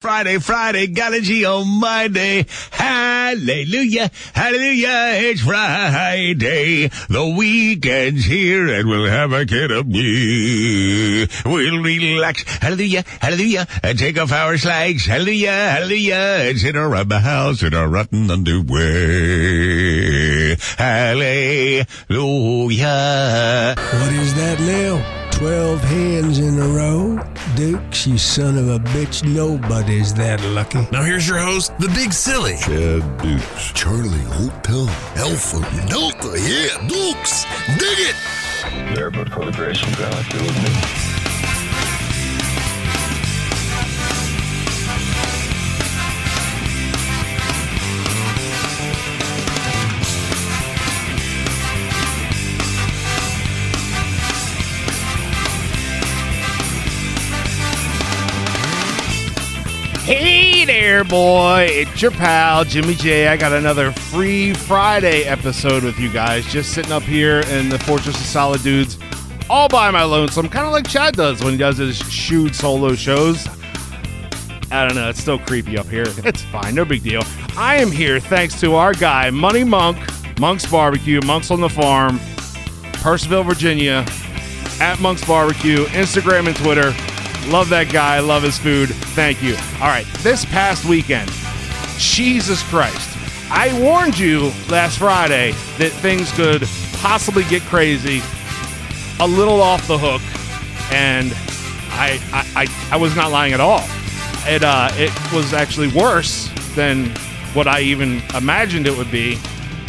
Friday, Friday, gotta on oh my day. Hallelujah, hallelujah, it's Friday. The weekend's here and we'll have a kid of me. We'll relax, hallelujah, hallelujah, and take off our slags. Hallelujah, hallelujah, it's in a rubber house in our rotten underwear. Hallelujah. What is that, Lil? 12 hands in a row? Dukes, you son of a bitch, nobody's that lucky. Now here's your host, the big silly. Chad Dukes. Charlie Hotel. Alpha Delta, yeah, Dukes. Dig it! There, but for the grace of God, you would Hey there, boy. It's your pal, Jimmy J. I got another free Friday episode with you guys. Just sitting up here in the Fortress of Solid Dudes all by my lonesome, kind of like Chad does when he does his shoot solo shows. I don't know. It's still creepy up here. It's fine. No big deal. I am here thanks to our guy, Money Monk, Monk's Barbecue, Monk's on the Farm, Purcellville, Virginia, at Monk's Barbecue, Instagram and Twitter. Love that guy. Love his food. Thank you. All right. This past weekend, Jesus Christ. I warned you last Friday that things could possibly get crazy, a little off the hook, and I I, I, I was not lying at all. It uh it was actually worse than what I even imagined it would be.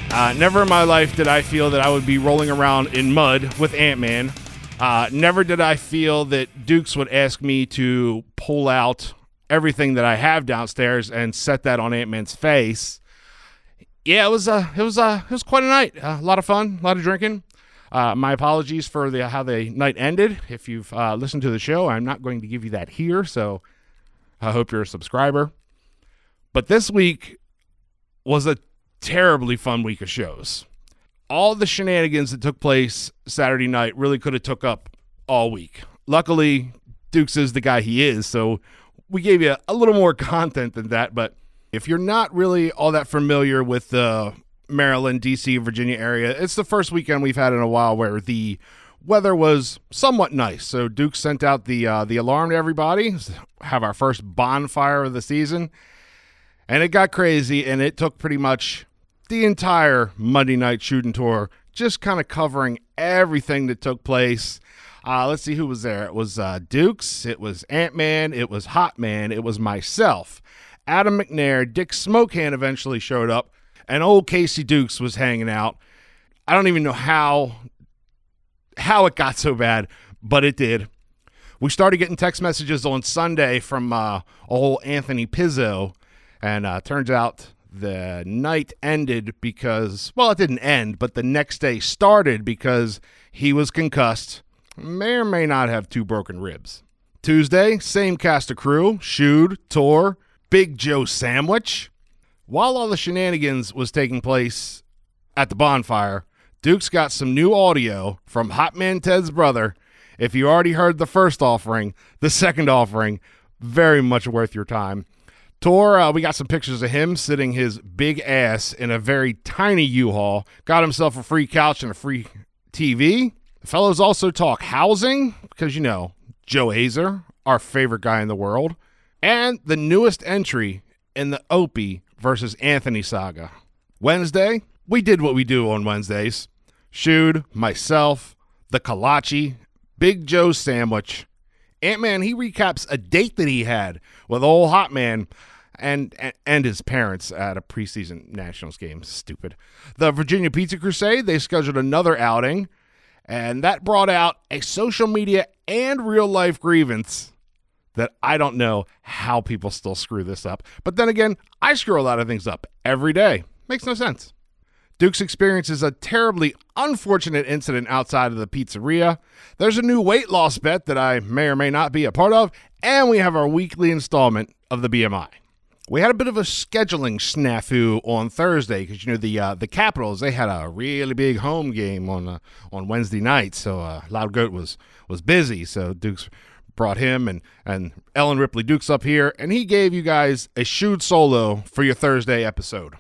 Uh, never in my life did I feel that I would be rolling around in mud with Ant Man. Uh, never did I feel that Dukes would ask me to pull out everything that I have downstairs and set that on Ant Man's face. Yeah, it was uh, it was uh, it was quite a night. Uh, a lot of fun, a lot of drinking. Uh, my apologies for the how the night ended. If you've uh, listened to the show, I'm not going to give you that here. So I hope you're a subscriber. But this week was a terribly fun week of shows all the shenanigans that took place Saturday night really could have took up all week. Luckily, Dukes is the guy he is, so we gave you a little more content than that. But if you're not really all that familiar with the Maryland, DC, Virginia area, it's the first weekend we've had in a while where the weather was somewhat nice. So Duke sent out the uh, the alarm to everybody, have our first bonfire of the season, and it got crazy, and it took pretty much the entire Monday night shooting tour, just kind of covering everything that took place. Uh, let's see who was there. It was uh, Dukes, it was Ant Man, it was Hot Man, it was myself. Adam McNair, Dick Smokehan eventually showed up, and old Casey Dukes was hanging out. I don't even know how how it got so bad, but it did. We started getting text messages on Sunday from uh, old Anthony Pizzo, and uh, turns out the night ended because, well, it didn't end, but the next day started because he was concussed, may or may not have two broken ribs. Tuesday, same cast of crew, Shoed, Tor, Big Joe Sandwich. While all the shenanigans was taking place at the bonfire, Duke's got some new audio from Hot Man Ted's brother. If you already heard the first offering, the second offering, very much worth your time. Tor, uh, we got some pictures of him sitting his big ass in a very tiny U-Haul. Got himself a free couch and a free TV. The fellows also talk housing because you know Joe Azer, our favorite guy in the world, and the newest entry in the Opie versus Anthony saga. Wednesday, we did what we do on Wednesdays. Shoed, myself, the Kalachi, Big Joe sandwich. Ant Man, he recaps a date that he had with old Hot Man and, and his parents at a preseason Nationals game. Stupid. The Virginia Pizza Crusade, they scheduled another outing, and that brought out a social media and real life grievance that I don't know how people still screw this up. But then again, I screw a lot of things up every day. Makes no sense. Duke's experiences a terribly unfortunate incident outside of the pizzeria. There's a new weight loss bet that I may or may not be a part of, and we have our weekly installment of the BMI. We had a bit of a scheduling snafu on Thursday because you know the uh, the Capitals they had a really big home game on uh, on Wednesday night, so uh, Loud Goat was was busy. So Duke's brought him and and Ellen Ripley Dukes up here, and he gave you guys a shoot solo for your Thursday episode.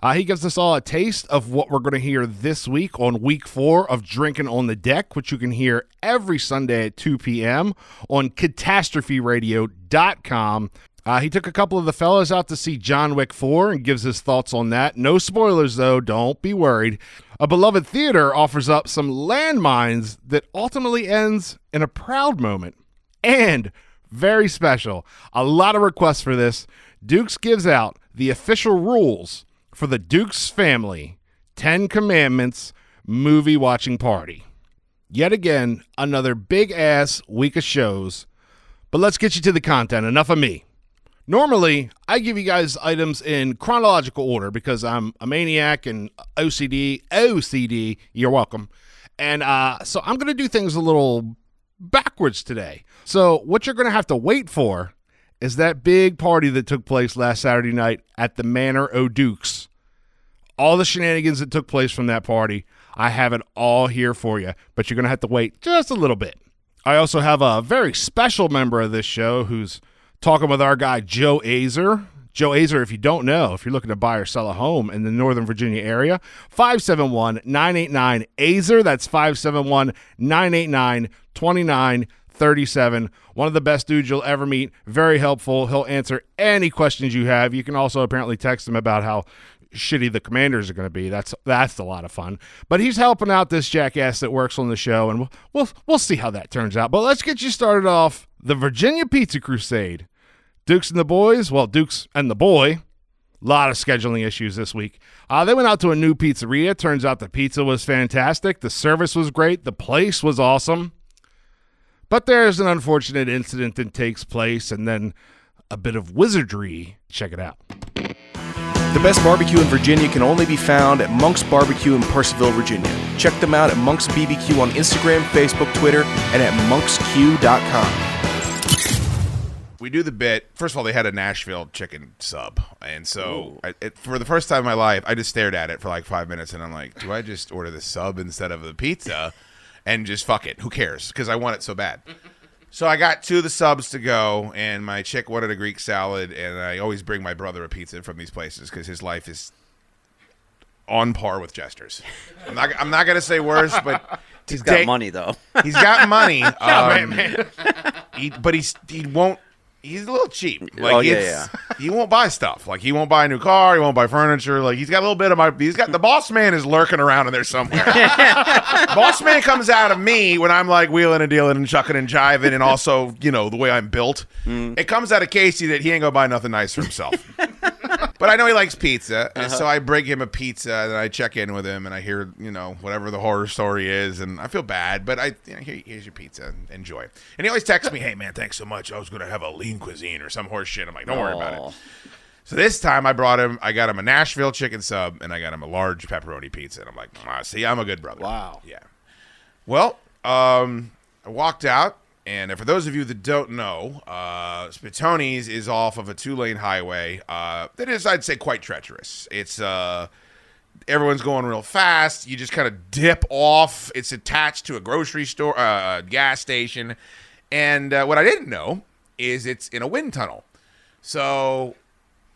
Uh, he gives us all a taste of what we're going to hear this week on week four of Drinking on the Deck, which you can hear every Sunday at 2 p.m. on catastropheradio.com. Uh, he took a couple of the fellas out to see John Wick 4 and gives his thoughts on that. No spoilers, though. Don't be worried. A beloved theater offers up some landmines that ultimately ends in a proud moment. And very special, a lot of requests for this. Dukes gives out the official rules for the Dukes family 10 Commandments movie watching party. Yet again, another big ass week of shows. But let's get you to the content. Enough of me. Normally, I give you guys items in chronological order because I'm a maniac and OCD. OCD, you're welcome. And uh, so I'm going to do things a little backwards today. So, what you're going to have to wait for is that big party that took place last Saturday night at the Manor O'Dukes. All the shenanigans that took place from that party, I have it all here for you, but you're going to have to wait just a little bit. I also have a very special member of this show who's talking with our guy Joe Azer. Joe Azer, if you don't know, if you're looking to buy or sell a home in the Northern Virginia area, 571 989 Azer. That's 571 989 2937. One of the best dudes you'll ever meet. Very helpful. He'll answer any questions you have. You can also apparently text him about how shitty the commanders are going to be. That's that's a lot of fun. But he's helping out this jackass that works on the show, and we'll we'll, we'll see how that turns out. But let's get you started off. The Virginia Pizza Crusade. Dukes and the boys. Well, Dukes and the boy. A lot of scheduling issues this week. Uh, they went out to a new pizzeria. Turns out the pizza was fantastic. The service was great. The place was awesome. But there's an unfortunate incident that takes place, and then a bit of wizardry. Check it out. The best barbecue in Virginia can only be found at Monk's Barbecue in Purcellville, Virginia. Check them out at Monk's BBQ on Instagram, Facebook, Twitter, and at monksq.com. we do the bit. First of all, they had a Nashville chicken sub, and so I, it, for the first time in my life, I just stared at it for like five minutes, and I'm like, do I just order the sub instead of the pizza, and just fuck it? Who cares? Because I want it so bad. So I got two of the subs to go, and my chick wanted a Greek salad, and I always bring my brother a pizza from these places because his life is on par with Jester's. I'm not. I'm not gonna say worse, but He's today- got money though. He's got money, um, he, but he's he won't. He's a little cheap. Oh, like Oh, yeah, it's- He won't buy stuff. Like he won't buy a new car. He won't buy furniture. Like he's got a little bit of my. He's got the boss man is lurking around in there somewhere. boss man comes out of me when I'm like wheeling and dealing and chucking and jiving, and also you know the way I'm built. Mm. It comes out of Casey that he ain't gonna buy nothing nice for himself. But I know he likes pizza, and so I bring him a pizza, and I check in with him, and I hear, you know, whatever the horror story is, and I feel bad, but I, you know, here, here's your pizza, enjoy. And he always texts me, "Hey man, thanks so much. I was gonna have a lean cuisine or some horse shit." I'm like, "Don't worry about it." So this time I brought him, I got him a Nashville chicken sub, and I got him a large pepperoni pizza, and I'm like, ah, "See, I'm a good brother." Wow. Yeah. Well, um, I walked out, and for those of you that don't know, uh, is off of a two-lane highway uh, that is, I'd say, quite treacherous. It's uh, everyone's going real fast. You just kind of dip off. It's attached to a grocery store, uh, a gas station, and uh, what I didn't know is it's in a wind tunnel. So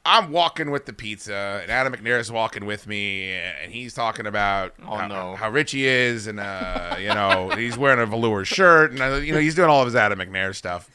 I'm walking with the pizza, and Adam McNair is walking with me, and he's talking about how, no. how rich he is, and uh, you know he's wearing a velour shirt, and uh, you know he's doing all of his Adam McNair stuff.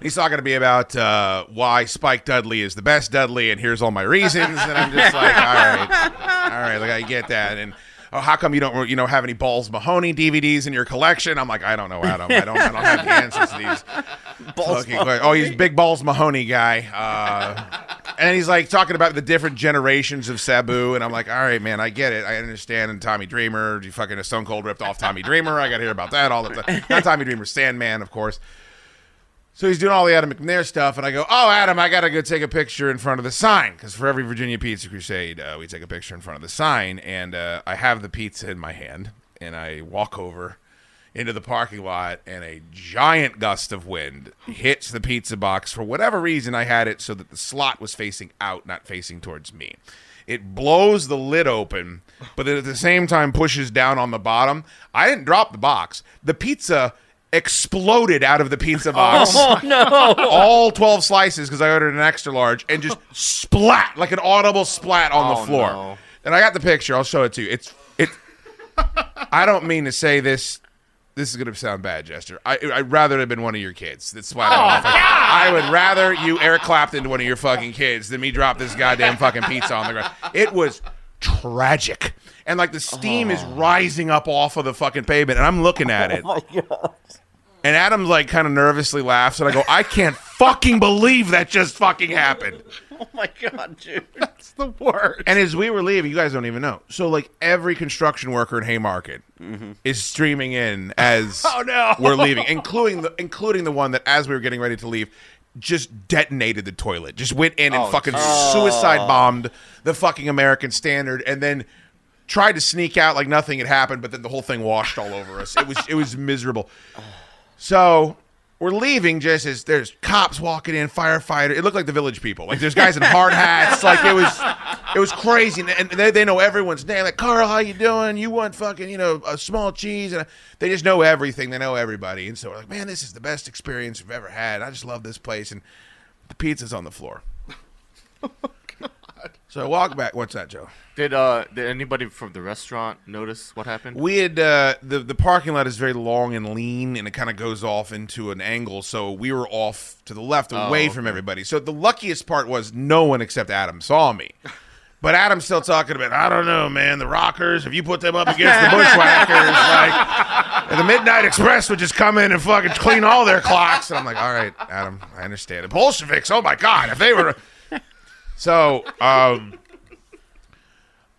He's talking to me about uh, why Spike Dudley is the best Dudley, and here's all my reasons, and I'm just like, all right, all right, like I get that, and. Oh, how come you don't you know have any Balls Mahoney DVDs in your collection? I'm like, I don't know, Adam. I don't I don't have the answers to these Balls que- Oh, he's big balls Mahoney guy. Uh, and he's like talking about the different generations of Sabu, and I'm like, all right, man, I get it. I understand. And Tommy Dreamer, you fucking a Stone Cold ripped off Tommy Dreamer. I got to hear about that all the time. Not Tommy Dreamer, Sandman, of course. So he's doing all the Adam McNair stuff, and I go, "Oh, Adam, I gotta go take a picture in front of the sign because for every Virginia Pizza Crusade, uh, we take a picture in front of the sign." And uh, I have the pizza in my hand, and I walk over into the parking lot, and a giant gust of wind hits the pizza box. For whatever reason, I had it so that the slot was facing out, not facing towards me. It blows the lid open, but then at the same time pushes down on the bottom. I didn't drop the box. The pizza exploded out of the pizza box. Oh no! All 12 slices because I ordered an extra large and just splat like an audible splat on the Oh, floor. no. And I got the picture. I'll show it to you. It's it. I don't mean to say this. This is going to sound bad, Jester. I, I'd rather it have been one of your kids that splat Oh, out. I would rather you Eric Clapton to one of your fucking kids than me drop this goddamn fucking pizza on the ground. It was tragic. And like the steam is Oh. rising up off of the fucking pavement, and I'm looking at it. And Adam like kind of nervously laughs, and I go, I can't fucking believe that just fucking happened. Oh my god, dude! that's the worst. And as we were leaving, you guys don't even know. So like every construction worker in Haymarket mm-hmm. is streaming in as Oh, no. we're leaving, including the including the one that as we were getting ready to leave, just detonated the toilet. Just went in and Oh, fucking suicide oh. bombed the fucking American Standard, and then tried to sneak out like nothing had happened. But then the whole thing washed all over us. It was it was miserable. Oh. So we're leaving just as there's cops walking in, firefighter. It looked like the village people. Like there's guys in hard hats. Like it was it was crazy. And- they, they know everyone's name. Like, Carl, how you doing? You want fucking, you know, a small cheese. And they just know everything. They know everybody. And so we're like, man, this is the best experience we've ever had. I just love this place. And the pizza's on the floor. So I walk back. What's that, Joe? Did uh did anybody from the restaurant notice what happened? We had uh, the the parking lot is very long and lean, and it kind of goes off into an angle. So we were off to the left, away from everybody. So the luckiest part was no one except Adam saw me. But Adam's still talking about, I don't know, man, the rockers, if you put them up against the bushwhackers, like, the Midnight Express would just come in and fucking clean all their clocks. And I'm like, all right, Adam, I understand. The Bolsheviks, oh my God, if they were. So, um,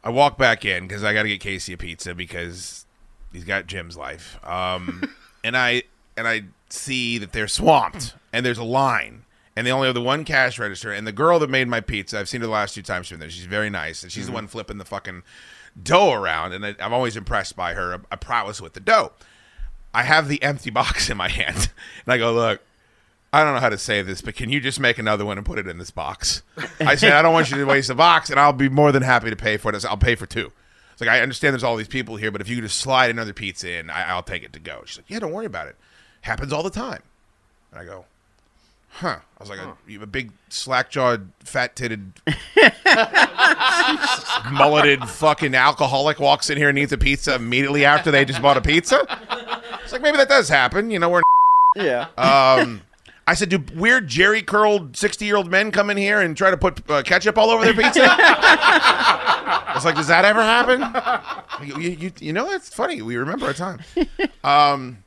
I walk back in because I got to get Casey a pizza because he's got Jim's life. Um, and I and I see that they're swamped and there's a line and they only have the one cash register. And the girl that made my pizza, I've seen her the last two times she's been there. She's very nice and she's the one flipping the fucking dough around. And I, I'm always impressed by her a prowess with the dough. I have the empty box in my hand and I go, look. I don't know how to say this, but can you just make another one and put it in this box? I said, I don't want you to waste the box, and I'll be more than happy to pay for it. I said, I'll pay for two. It's like, I understand there's all these people here, but if you could just slide another pizza in, I, I'll take it to go. She's like, Yeah, don't worry about it. Happens all the time. And I go, Huh. I was like, You have a big slack jawed, fat titted, mulleted fucking alcoholic walks in here and eats a pizza immediately after they just bought a pizza? It's like, maybe that does happen. You know, we're Yeah. um, I said, do weird Jerry curled sixty year old men come in here and try to put uh, ketchup all over their pizza? I was like, does that ever happen? You, you, you know, it's funny. We remember a time. Um,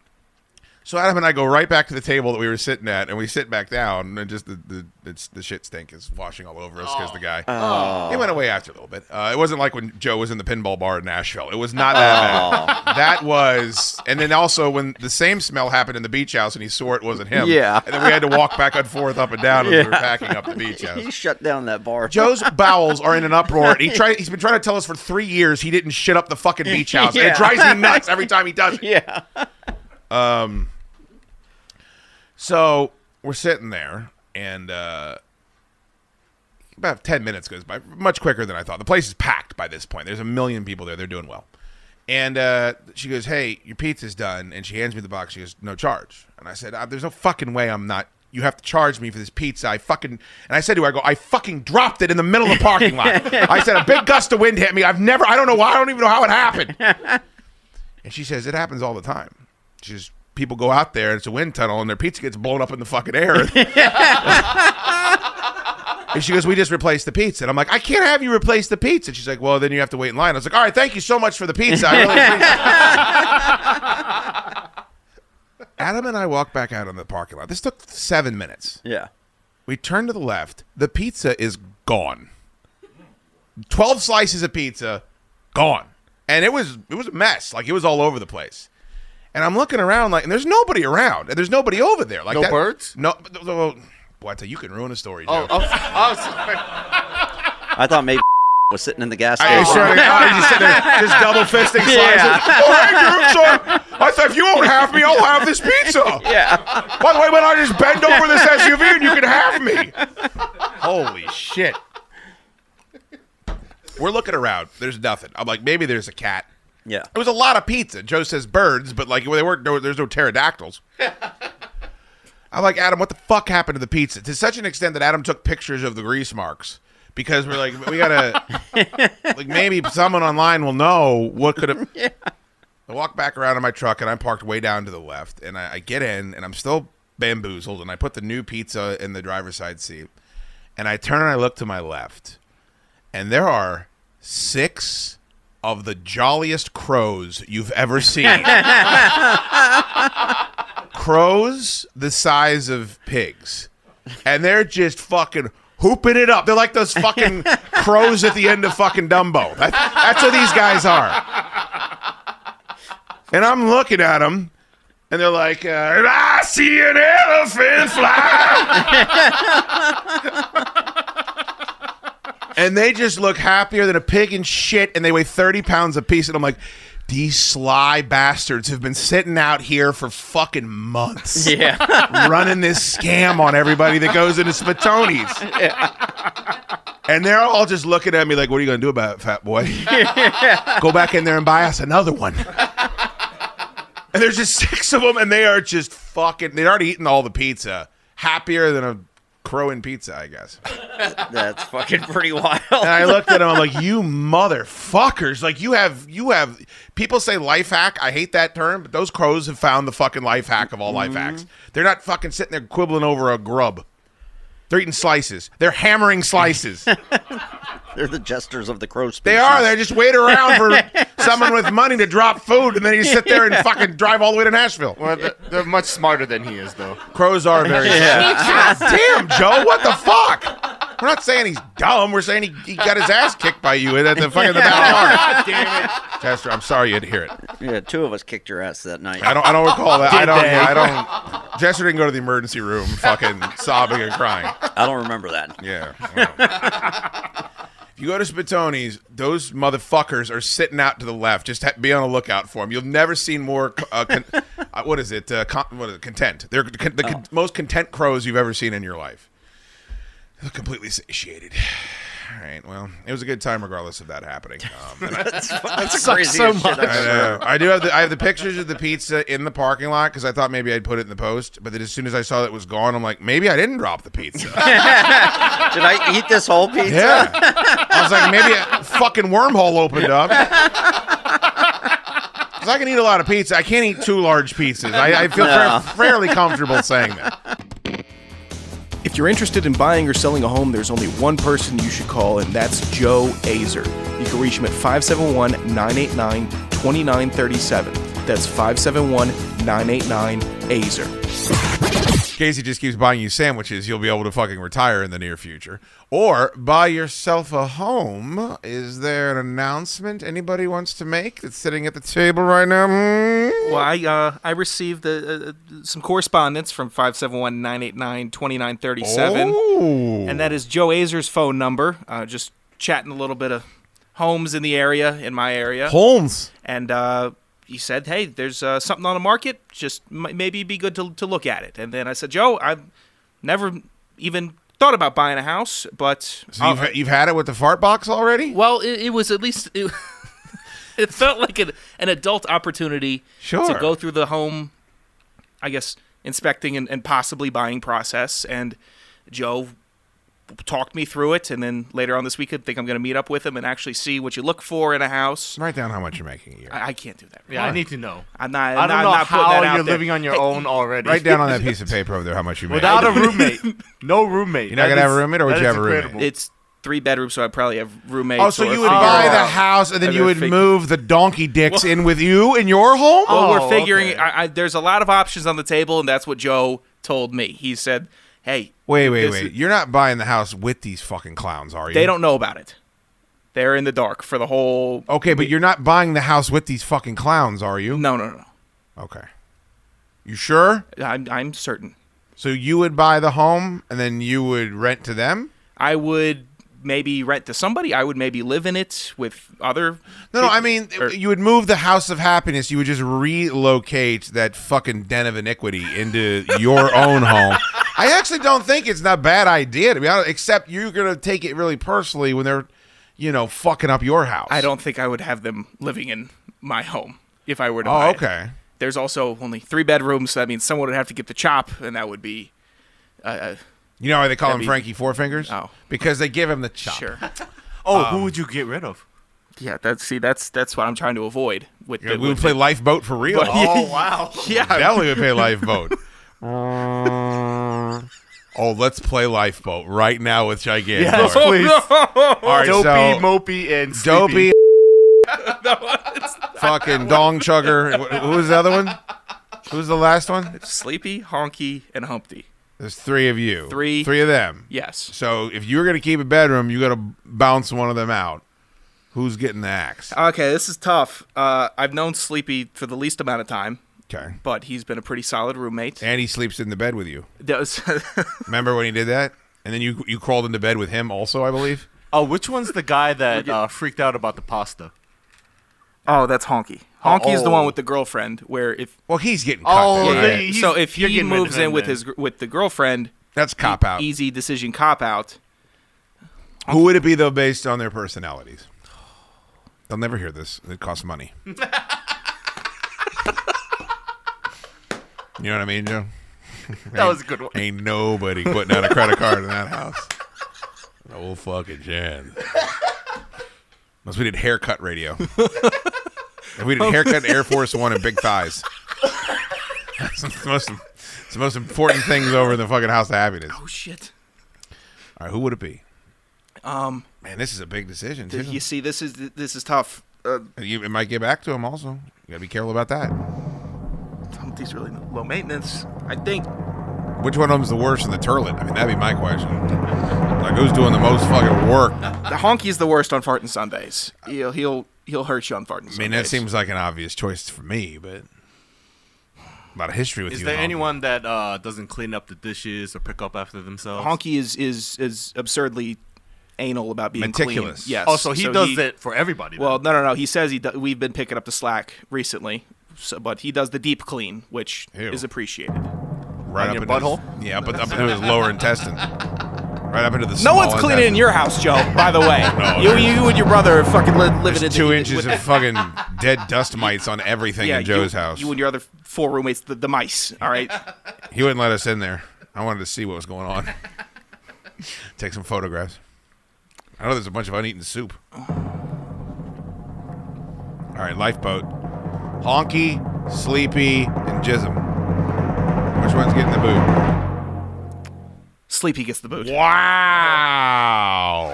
so Adam and I go right back to the table that we were sitting at, and we sit back down, and just the the, it's, the shit stink is washing all over us because the guy he went away after a little bit. Uh, it wasn't like when Joe was in the pinball bar in Nashville. It was not that bad. That was, and then also when the same smell happened in the beach house, and he swore it wasn't him. Yeah. and then we had to walk back and forth up and down as we were packing up the beach house. He shut down that bar. Joe's bowels are in an uproar. He tried. He's been trying to tell us for three years he didn't shit up the fucking beach house. And Yeah. it drives me nuts every time he does it. Yeah. Um. So we're sitting there, and uh, about ten minutes goes by, much quicker than I thought. The place is packed by this point. There's a million people there. They're doing well. And uh, she goes, "Hey, your pizza's done." And she hands me the box. She goes, "No charge." And I said, uh, "There's no fucking way I'm not." You have to charge me for this pizza. I fucking and I said to her, I go, I fucking dropped it in the middle of the parking lot. I said a big gust of wind hit me. I've never, I don't know why, I don't even know how it happened. And she says it happens all the time. She says people go out there and it's a wind tunnel and their pizza gets blown up in the fucking air. and she goes, "We just replaced the pizza." And I'm like, "I can't have you replace the pizza." She's like, "Well, then you have to wait in line." I was like, "All right, thank you so much for the pizza. I really appreciate it." Adam and I walked back out on the parking lot. This took seven minutes. Yeah. We turn to the left. The pizza is gone. Twelve slices of pizza, gone. And it was it was a mess. Like it was all over the place. And I'm looking around like, and there's nobody around, and there's nobody over there. Like No that- birds? No. Well, boy, I tell you, you can ruin a story. Oh, Joe. oh, oh, sorry. I thought maybe was sitting in the gas I station. was trying to, oh, you just sitting there, just double fisting slices. Yeah. Oh, hey, dude, so I thought if you won't have me, I'll have this pizza. Yeah. By the way, when I just bend over this SUV and you can have me. Holy shit. We're looking around. There's nothing. I'm like, maybe there's a cat. Yeah. It was a lot of pizza. Joe says birds, but like they weren't. there- There's no pterodactyls. I'm like Adam. What the fuck happened to the pizza? To such an extent that Adam took pictures of the grease marks because we're like, we gotta like maybe someone online will know what could have. I walk back around in my truck and I'm parked way down to the left, and I, I get in and I'm still bamboozled, and I put the new pizza in the driver's side seat, and I turn and I look to my left, and there are six of the jolliest crows you've ever seen. crows the size of pigs, and they're just fucking hooping it up. They're like those fucking crows at the end of fucking Dumbo. That, that's what these guys are. And I'm looking at them, and they're like, uh, "I see an elephant fly." and they just look happier than a pig in shit, and they weigh 30 pounds a piece. And I'm like, these sly bastards have been sitting out here for fucking months. Yeah. running this scam on everybody that goes into Spatoni's. And they're all just looking at me like, what are you going to do about it, fat boy? Go back in there and buy us another one. And there's just six of them, and they are just fucking. They'd already eaten all the pizza. Happier than a crow in pizza, I guess. That's fucking pretty wild. And I looked at them. I'm like, you motherfuckers! Like you have, you have. People say life hack. I hate that term, but those crows have found the fucking life hack of all life mm-hmm. hacks. They're not fucking sitting there quibbling over a grub. They're eating slices. They're hammering slices. They're the jesters of the crow species. They are. They just wait around for someone with money to drop food, and then you sit there and fucking drive all the way to Nashville. Well, they're, they're much smarter than he is, though. Crows are very. God damn, Joe! What the fuck? We're not saying he's dumb. We're saying he, he got his ass kicked by you at the fucking the backyard. Damn it. Jester, I'm sorry you had to hear it. Yeah, two of us kicked your ass that night. I don't. I don't recall that. I Did don't. they? I don't. Jester didn't go to the emergency room, fucking sobbing and crying. I don't remember that. Yeah. well. if you go to Spatoni's, those motherfuckers are sitting out to the left. Just ha- be on the lookout for them. You'll never seen more. Uh, con- uh, what is it? Uh, con- what is it? Content. They're con- the con- most content crows you've ever seen in your life. Completely satiated. All right. Well, it was a good time, regardless of that happening. Um, That's, that's the sucks craziest so much. I know. I do have the I have the pictures of the pizza in the parking lot because I thought maybe I'd put it in the post, but then as soon as I saw that it was gone, I'm like, maybe I didn't drop the pizza. Did I eat this whole pizza? yeah, I was like, maybe a fucking wormhole opened up. Because I can eat a lot of pizza. I can't eat two large pizzas. I, I feel No. fairly comfortable saying that. If you're interested in buying or selling a home, there's only one person you should call, and that's Joe Azer. You can reach him at 571 989 2937. That's 571 989 Azer. Casey just keeps buying you sandwiches, you'll be able to fucking retire in the near future. Or buy yourself a home. Is there an announcement anybody wants to make that's sitting at the table right now? Hmm? Well, I uh, I received uh, uh, some correspondence from 571-989-2937. Oh. And that is Joe Azer's phone number. Uh, just chatting a little bit of homes in the area, in my area. Homes. And uh, he said, hey, there's uh, something on the market. Just m- maybe it'd be good to, to look at it. And then I said, Joe, I've never even thought about buying a house, but... So you've, you've had it with the fart box already? Well, it, it was at least it, it felt like an, an adult opportunity Sure. to go through the home, I guess, inspecting and, and possibly buying process. And Joe talked me through it, and then later on this week, I think I'm going to meet up with him and actually see what you look for in a house. Write down how much you're making a year. I, I can't do that. Yeah, I need to know. I'm not. I I'm don't not, know not how you're there. living on your Hey, own already. Write down on that piece of paper over there how much you make. Without a roommate. No roommate. You're not That gonna have a is- roommate, or would that you is have a roommate? incredible. It's three bedrooms, so I probably have roommates. Oh, so or you would figure buy out- the house and then I've you been would fig- move the donkey dicks in with you in your home? Well, Oh, we're figuring. okay. I, I, there's a lot of options on the table, and that's what Joe told me. He said, "Hey, Wait, wait, wait. is- You're not buying the house with these fucking clowns, are you? they don't know about it. They're in the dark for the whole. Okay, but you're not buying the house with these fucking clowns, are you? No, no, no. Okay. You sure? I'm, I'm certain. So you would buy the home and then you would rent to them? I would maybe rent to somebody. I would maybe live in it with other. No, no, I mean, Or- you would move the house of happiness. You would just relocate that fucking den of iniquity into your own home. I actually don't think it's not a bad idea, to be honest, except you're going to take it really personally when they're, you know, fucking up your house. I don't think I would have them living in my home if I were to Oh, buy it. okay. There's also only three bedrooms, so that means someone would have to get the chop, and that would be. Uh, uh, You know why they call That'd him be- Frankie Four Fingers? Oh. Because they give him the chop. sure. Oh, Um, who would you get rid of? Yeah, that's see, that's that's what I'm trying to avoid with. Yeah, the, we would with play the- Lifeboat for real. But- Oh wow. yeah, Definitely would play Lifeboat. oh, let's play Lifeboat right now with Gigantor. Yes, please. All right, Dopey, so mopey, and sleepy. Dopey, fucking Dong Chugger. Wh- Who was the other one? Who's the last one? Sleepy, Honky, and Humpty. There's three of you. Three. Three of them. Yes. So if you're gonna keep a bedroom, you got to bounce one of them out. Who's getting the axe? Okay, this is tough. Uh, I've known Sleepy for the least amount of time, Okay. but he's been a pretty solid roommate. And he sleeps in the bed with you. Does Remember when he did that? And then you you crawled into bed with him also, I believe. Oh, which one's the guy that uh, freaked out about the pasta? oh, that's Honky. Honky is the Oh. one with the girlfriend. Where if Well, he's getting cut. Oh, then, yeah, right? he's- so if you're he getting rid of moves in with then. his gr- with the girlfriend, that's cop out. easy decision cop out. Who would it be though, based on their personalities? They'll never hear this. It costs money. you know what I mean, Joe? That was a good one. Ain't nobody putting out a credit card in that house. No fucking chance. Unless we did haircut radio. if we did haircut Air Force One and big thighs. That's the most, it's the most important things over in the fucking house of happiness. Oh shit. All right, who would it be? Um, Man, this is a big decision too. you see, this is this is tough. Uh, You, it might get back to him also. You gotta be careful about that. Humpty's really low maintenance. I think Which one of them's the worst in the turlet? I mean, that'd be my question. Like, who's doing the most fucking work? the Honky's the worst on farting Sundays. He'll he'll he'll hurt you on farting Sundays. I mean, that seems like an obvious choice for me, but a lot of history with Is you. Is there Honky. anyone that uh, doesn't clean up the dishes or pick up after themselves? Honky is is is absurdly anal about being Meticulous. Clean. Yes. Oh, so he does it for everybody. then. Well, no, no, no. He says he. Do, we've been picking up the slack recently, so, but he does the deep clean, which Ew. is appreciated. right on up your into his- butthole? yeah, up, up into his lower intestine. Right up into the. No one's cleaning in your house, Joe. By the way, No, you, you and your brother are fucking li- living There's in two the, inches with- of fucking dead dust mites on everything yeah, in Joe's you, house. You and your other four roommates, the, the mice. All right. He wouldn't let us in there. I wanted to see what was going on. Take some photographs. I know there's a bunch of uneaten soup. All right, lifeboat. Honky, Sleepy, and Jism. Which one's getting the boot? Sleepy gets the boot. Wow.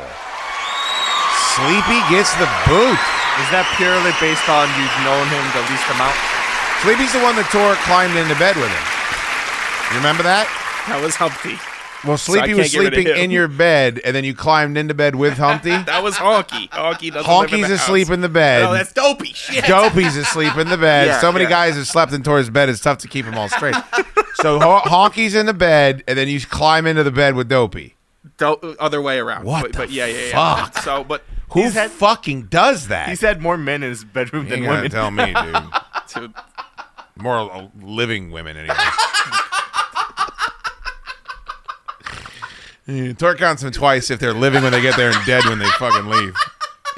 Sleepy gets the boot. is that purely based on you've known him the least amount? Sleepy's the one that tore climbed into bed with him. You remember that? That was Humpty. Well, So Sleepy was rid of sleeping in your bed, and then you climbed into bed with Humpty. That was Honky. Honky doesn't Honky's the asleep house. in the bed. No, that's dopey. Shit. Dopey's asleep in the bed. Yeah, so many yeah. guys have slept in Tori's bed. It's tough to keep them all straight. so Honky's in the bed, and then you climb into the bed with Dopey. Do- other way around. What But, the but yeah, yeah, yeah. fuck? So, but Who had- fucking does that? He's had more men in his bedroom you than women. tell me, dude. to, More uh, living women, anyway. Yeah, Tor counts them twice if they're living when they get there and dead when they fucking leave.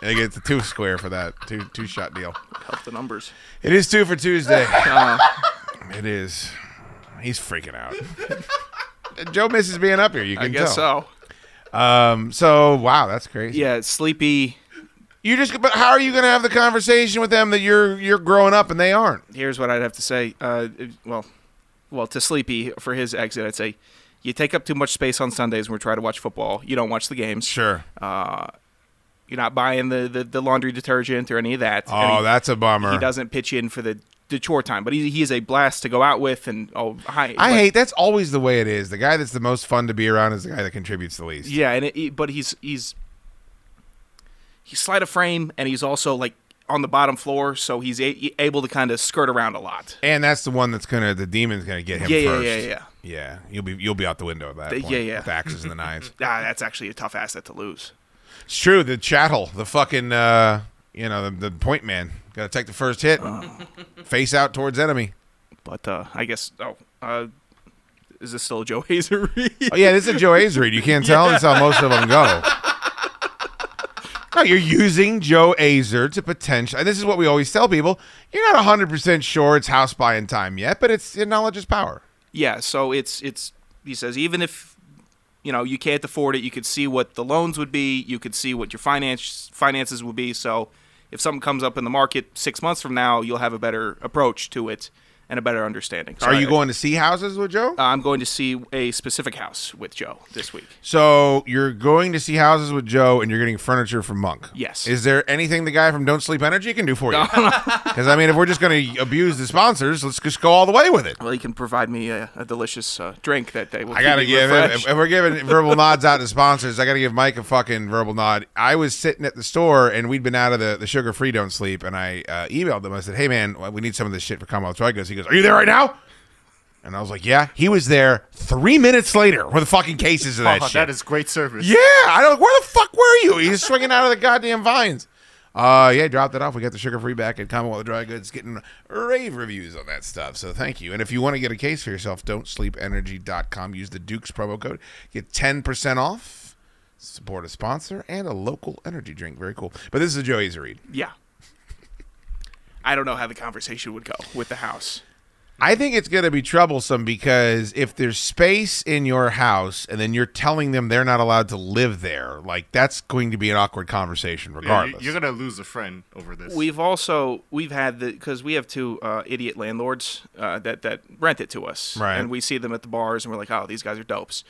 They get the two square for that two two shot deal. help the numbers. It is two for Tuesday. Uh, It is. He's freaking out. Joe misses being up here. You can I guess tell. so. Um. So wow, that's crazy. Yeah, Sleepy. You just. But how are you going to have the conversation with them that you're you're growing up and they aren't? Here's what I'd have to say. Uh, well, well, to Sleepy for his exit, I'd say, you take up too much space on Sundays when we try to watch football. You don't watch the games. Sure. Uh, you're not buying the, the, the laundry detergent or any of that. Oh, he- that's a bummer. He doesn't pitch in for the, the chore time, but he, he is a blast to go out with. And oh, hi. I but- hate. That's always the way it is. The guy that's the most fun to be around is the guy that contributes the least. Yeah, and it, but he's he's he's slight of frame, and he's also like on the bottom floor, so he's a, able to kind of skirt around a lot. And that's the one that's gonna. The demon's gonna get him Yeah, yeah, first. yeah, yeah. Yeah, you'll be you'll be out the window at that Uh, point. yeah, yeah. With axes and the knives. Ah, that's actually a tough asset to lose. It's true. The chattel, the fucking, uh, you know, the, the point man, got to take the first hit, face out towards enemy. But uh, I guess oh, uh, is this still a Joe Azer? Read? oh yeah, this is a Joe Hayes read. You can't tell. That's how most of them go. No, you're using Joe Azer to potential. And this is what we always tell people: you're not 100 percent sure it's house buying time yet, but it's knowledge is power. Yeah, so it's it's he says even if you know you can't afford it, you could see what the loans would be, you could see what your finance finances would be. So if something comes up in the market six months from now, you'll have a better approach to it and a better understanding. So Are you I- going to see houses with Joe? Uh, I'm going to see a specific house with Joe this week. So you're going to see houses with Joe, and you're getting furniture from Monk. Yes. Is there anything the guy from Don't Sleep Energy can do for you? Because I mean, if we're just going to abuse the sponsors, let's just go all the way with it. Well, he can provide me a, a delicious uh, drink that they will. I gotta give. refreshed. If, if we're giving verbal nods out to sponsors, I gotta give Mike a fucking verbal nod. I was sitting at the store and we'd been out of the, the sugar free don't sleep, and I uh, emailed them. I said, "Hey man, we need some of this shit for Commonwealth Strikers." He goes, "Are you there right now?" And I was like, "Yeah." He was there three minutes later with the fucking cases of that Oh, shit. that is great service. Yeah, I don't. Where the fuck were you? He's swinging out of the goddamn vines. Uh, yeah, dropped it off. We got the sugar free back at Commonwealth Dry Goods, getting rave reviews on that stuff. So thank you. And if you want to get a case for yourself, don't don'tsleepenergy.com. Use the Dukes promo code. Get ten percent off. Support a sponsor and a local energy drink. Very cool. But this is a Joe Easy read. yeah. I don't know how the conversation would go with the house. I think it's going to be troublesome because if there's space in your house and then you're telling them they're not allowed to live there, like that's going to be an awkward conversation regardless. you- you're gonna lose a friend over this. We've also we've had the because we have two uh, idiot landlords uh, that that rent it to us, Right. And we see them at the bars, and we're like, oh, these guys are dopes.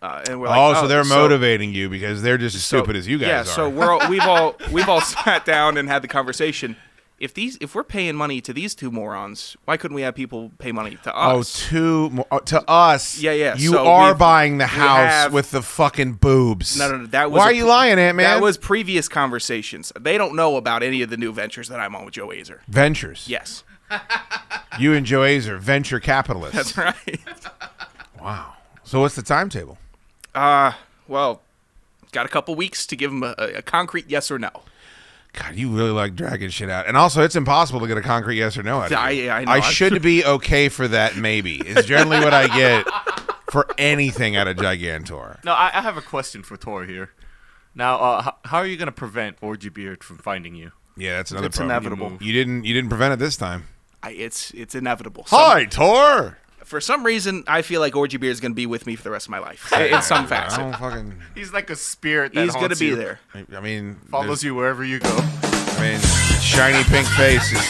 Uh, and we're like, oh, so they're so- motivating you because they're just as so- stupid as you guys yeah, are. so we're all, we've all we've all sat down and had the conversation. If these if we're paying money to these two morons, why couldn't we have people pay money to Oh, us? to mo- uh, to us. Yeah, yeah, You so are buying the house have- with the fucking boobs. No, no, no. That was Why a are you lying, Ant Man? That was previous conversations. They don't know about any of the new ventures that I'm on with Joe Azer. Ventures. Yes, You and Joe Azer, venture capitalists. that's right. Wow. So what's the timetable? Uh, well, got a couple weeks to give them a, a concrete yes or no. God, you really like dragging shit out. And also, it's impossible to get a concrete yes or no out of I- you. I know. should be okay for that, maybe. It's generally what I get for anything out of Gigantor. No, I, I have a question for Tor here. Now, uh, how, how are you gonna prevent Orgy Beard from finding you? Yeah, that's another It's problem. inevitable. You didn't. You didn't prevent it this time. I, it's it's inevitable. Some- Hi, Tor. For some reason, I feel like Orgy Beard is going to be with me for the rest of my life in some I facet. don't fucking. He's like a spirit that He's going to haunts be you, there. I- I mean, follows there's- you wherever you go. I mean, shiny pink face is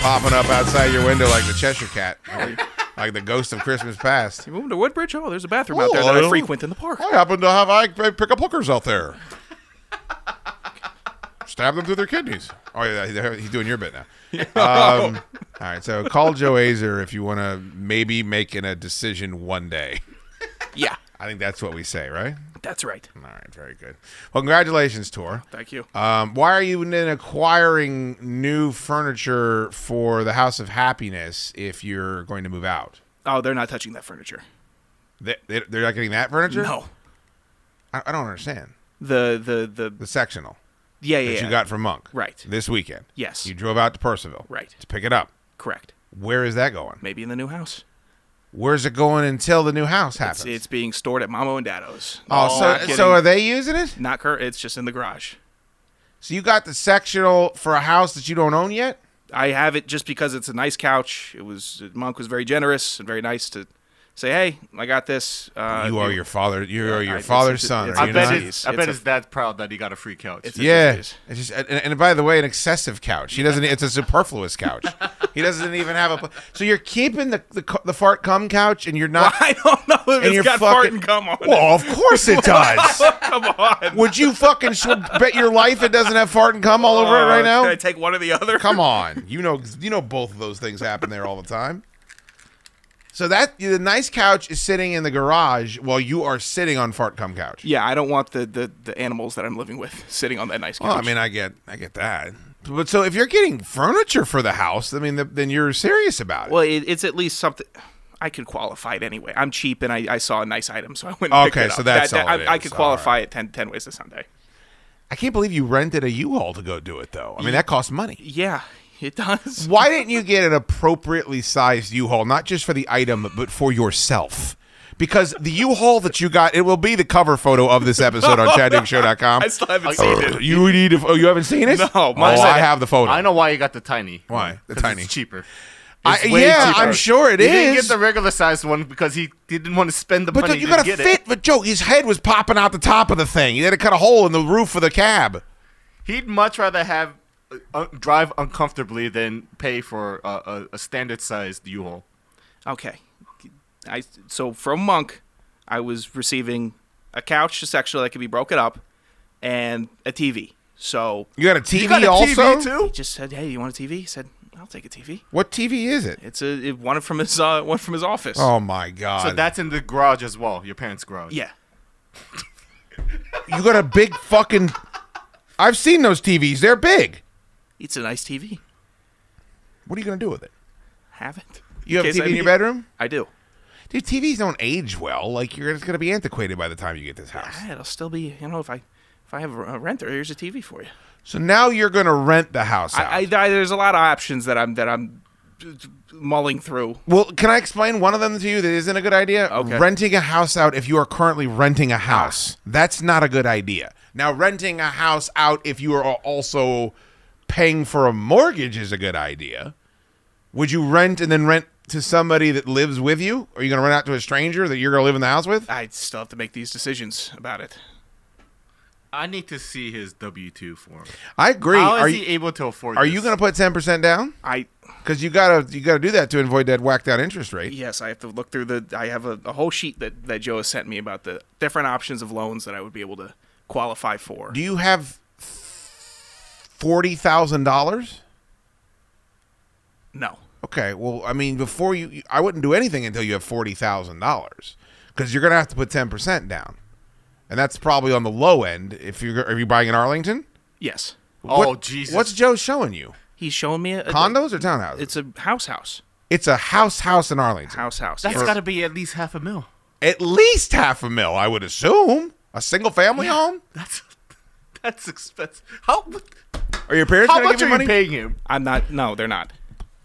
popping up outside your window like the Cheshire Cat, like, like the ghost of Christmas past. You moving to Woodbridge? Oh, there's a bathroom out there that I frequent in the park. I happen to have I I pick up hookers out there. Stab them through their kidneys. Oh yeah, he's doing your bit now. Um, all right, so call Joe Azer if you want to maybe making a decision one day. Yeah, I think that's what we say, right? that's right. All right, very good. Well, congratulations, Tor. Thank you. Um, why are you then acquiring new furniture for the House of Happiness if you're going to move out? Oh, they're not touching that furniture. They, they, they're not getting that furniture. No. I, I don't understand The the the the sectional yeah yeah. that yeah. you got from Monk Right. this weekend. Yes. you drove out to Purcellville Right. to pick it up. Correct. Where is that going? Maybe in the new house. Where's it going until the new house happens? It's, it's being stored at Mamo and Dado's. oh, Not so so are they using it? not cur- It's just in the garage. So you got the sectional for a house that you don't own yet? I have it just because it's a nice couch. It was Monk was very generous and very nice to say, "Hey, I got this." Uh, you are your father. You are your it's- father's son. I bet, not? it's- his, I bet a- his dad's proud that he got a free couch. It's- Yeah, it's just and, and by the way, an excessive couch. He doesn't. It's a superfluous couch. he doesn't even have a. So you're keeping the the, the fart cum couch, and you're not. I don't know if and it's got fucking, fart and cum on it. Well, of course it does. Come on. Would you fucking sw- bet your life it doesn't have fart and cum all over it right Uh, now? Can I take one or the other? Come on, you know you know both of those things happen there all the time. So that the nice couch is sitting in the garage while you are sitting on fart cum couch. Yeah, I don't want the, the, the animals that I'm living with sitting on that nice couch. Well, I mean, I get I get that. But so if you're getting furniture for the house, I mean, th- then you're serious about it. well, it, it's at least something. I could qualify it anyway. I'm cheap and I, I saw a nice item, so I went. And Okay, it so up. that's that, all that- I, I could qualify it 10, 10 ways to Sunday. I can't believe you rented a U-Haul to go do it, though. I mean, that costs money. Yeah, it does. Why didn't you get an appropriately sized U-Haul, not just for the item, but for yourself? because the U-Haul that you got, it will be the cover photo of this episode on ChadDickShow.com. I still haven't uh, seen it. You need to. Oh, you haven't seen it? No, oh, mine I have the photo. I know why you got the tiny. Why? one, The 'cause tiny. It's cheaper. I- It's way yeah, cheaper. I'm sure it he didn't get the regular sized one because he didn't want to spend the money. But money you to gotta get fit. it. But Joe, his head was popping out the top of the thing. He had to cut a hole in the roof of the cab. He'd much rather have uh, uh, drive uncomfortably than pay for a, a standard sized U-Haul. Okay. I so from Monk, I was receiving a couch just actually that could be broken up, and a TV. So You got a TV got a TV also? too? he just said, "Hey, you want a TV?" He said, "I'll take a TV." What TV is it? It's a it, one from his uh, one from his office. Oh my god! So that's in the garage as well, your parents' garage. yeah. you got a big fucking. I've seen those TVs. They're big. It's a nice TV. What are you gonna do with it? Have it. You have a TV I in need- your bedroom? I do. Dude, TVs don't age well. Like you're it's gonna be antiquated by the time you get this house. Ah, It'll still be, you know, if I if I have a renter, here's a TV for you. So now you're gonna rent the house out. I, I, I there's a lot of options that I'm that I'm mulling through. well, can I explain one of them to you that isn't a good idea? Okay. Renting a house out if you are currently renting a house. That's not a good idea. Now, renting a house out if you are also paying for a mortgage is a good idea. Would you rent and then rent to somebody that lives with you? Are you going to rent out to a stranger that you're going to live in the house with? I still have to make these decisions about it. I need to see his W two form. I agree. How is are he you, able to afford? are this? you going to put 10% down? I Because you gotta you gotta do that to avoid that whacked out interest rate. yes, I have to look through the. I have a, a whole sheet that that Joe has sent me about the different options of loans that I would be able to qualify for. Do you have forty thousand dollars? No. Okay, well, I mean, before you, I wouldn't do anything until you have forty thousand dollars, because you're gonna have to put ten percent down, and that's probably on the low end. If you're are you buying in Arlington? Yes. Oh What- Jesus! What's Joe showing you? He's showing me a, a Condos or townhouses? It's a house house. It's a house house in Arlington. House house. That's yes. got to be at least half a mil. At least half a mil, I would assume. A single family home? That's that's expensive. How Are your parents how gonna much give are you money? paying him? I'm not. No, they're not.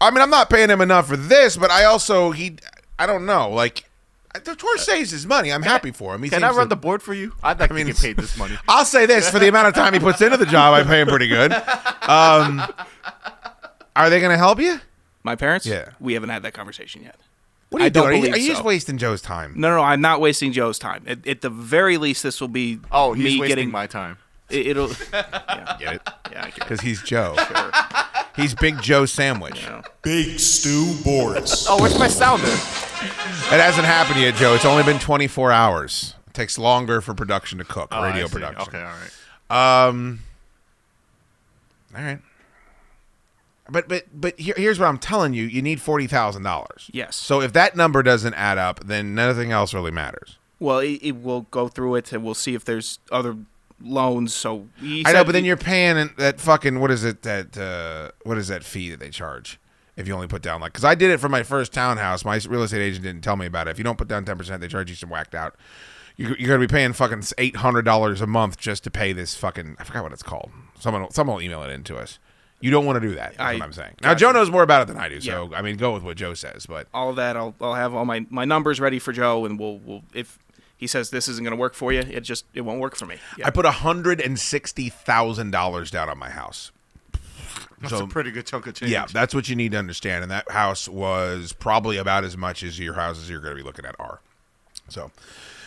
I mean, I'm not paying him enough for this, but I also he, I don't know, like, the Tor saves his money. I'm happy for him. He Can I run to- the board for you? I'd like I mean, to get paid this money. I'll say this for the amount of time he puts into the job, I pay him pretty good. Um, are they going to help you? My parents. Yeah. We haven't had that conversation yet. What are you I doing? Are you, are you so. just wasting Joe's time? No, no, no, I'm not wasting Joe's time. At, at the very least, this will be Oh, he's me wasting getting my time. It, it'll. Get it? Yeah, I get it. Because he's Joe. Sure. He's Big Joe Sandwich. Big Stew Boris. Oh, where's my sounder? It hasn't happened yet, Joe. It's only been 24 hours. It takes longer for production to cook, Oh, I radio see. production. Okay, all right. Um. All right. But but but here, here's what I'm telling you: you need forty thousand dollars. Yes. So if that number doesn't add up, then nothing else really matters. Well, it, it will go through it, and we'll see if there's other loans. So I know, but then you're paying that fucking what is it that uh, what is that fee that they charge if you only put down like because I did it for my first townhouse. My real estate agent didn't tell me about it. If you don't put down ten percent, they charge you some whacked out. You're, you're gonna be paying fucking eight hundred dollars a month just to pay this fucking I forgot what it's called. Someone someone will email it in to us. You don't want to do that. That's I- what I'm saying. Now Joe knows more about it than I do, so Yeah. I mean, go with what Joe says. But all of that. I'll I'll have all my, my numbers ready for Joe, and we'll we'll if he says this isn't going to work for you, it just it won't work for me. Yeah. I put hundred and sixty thousand dollars down on my house. That's a pretty good chunk of change. Yeah, that's what you need to understand. And that house was probably about as much as your houses you're going to be looking at are. So,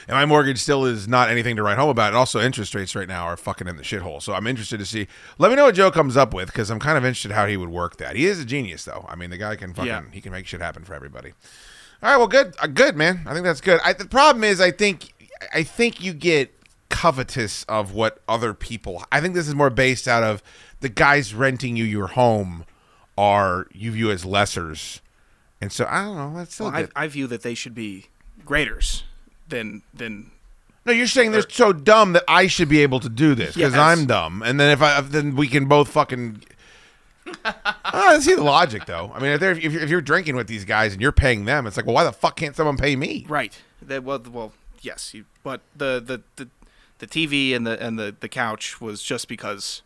and my mortgage still is not anything to write home about. And also, interest rates right now are fucking in the shithole. So, I'm interested to see. Let me know what Joe comes up with because I'm kind of interested how he would work that. He is a genius, though. I mean, the guy can fucking Yeah. he can make shit happen for everybody. All right, well, good, uh, good man. I think that's good. I, the problem is, I think, I think you get covetous of what other people. I think this is more based out of the guys renting you your home are you view as lessers, and so I don't know. That's still Well, I. I view that they should be graders than than no, you're saying they're so dumb that I should be able to do this because Yes. I'm dumb, and then if I then we can both fucking. I see the logic though. I mean, if, they're, if, you're, if you're drinking with these guys and you're paying them, it's like, well, why the fuck can't someone pay me? right. That well, well yes, you, but the, the the the TV and the and the the couch was just because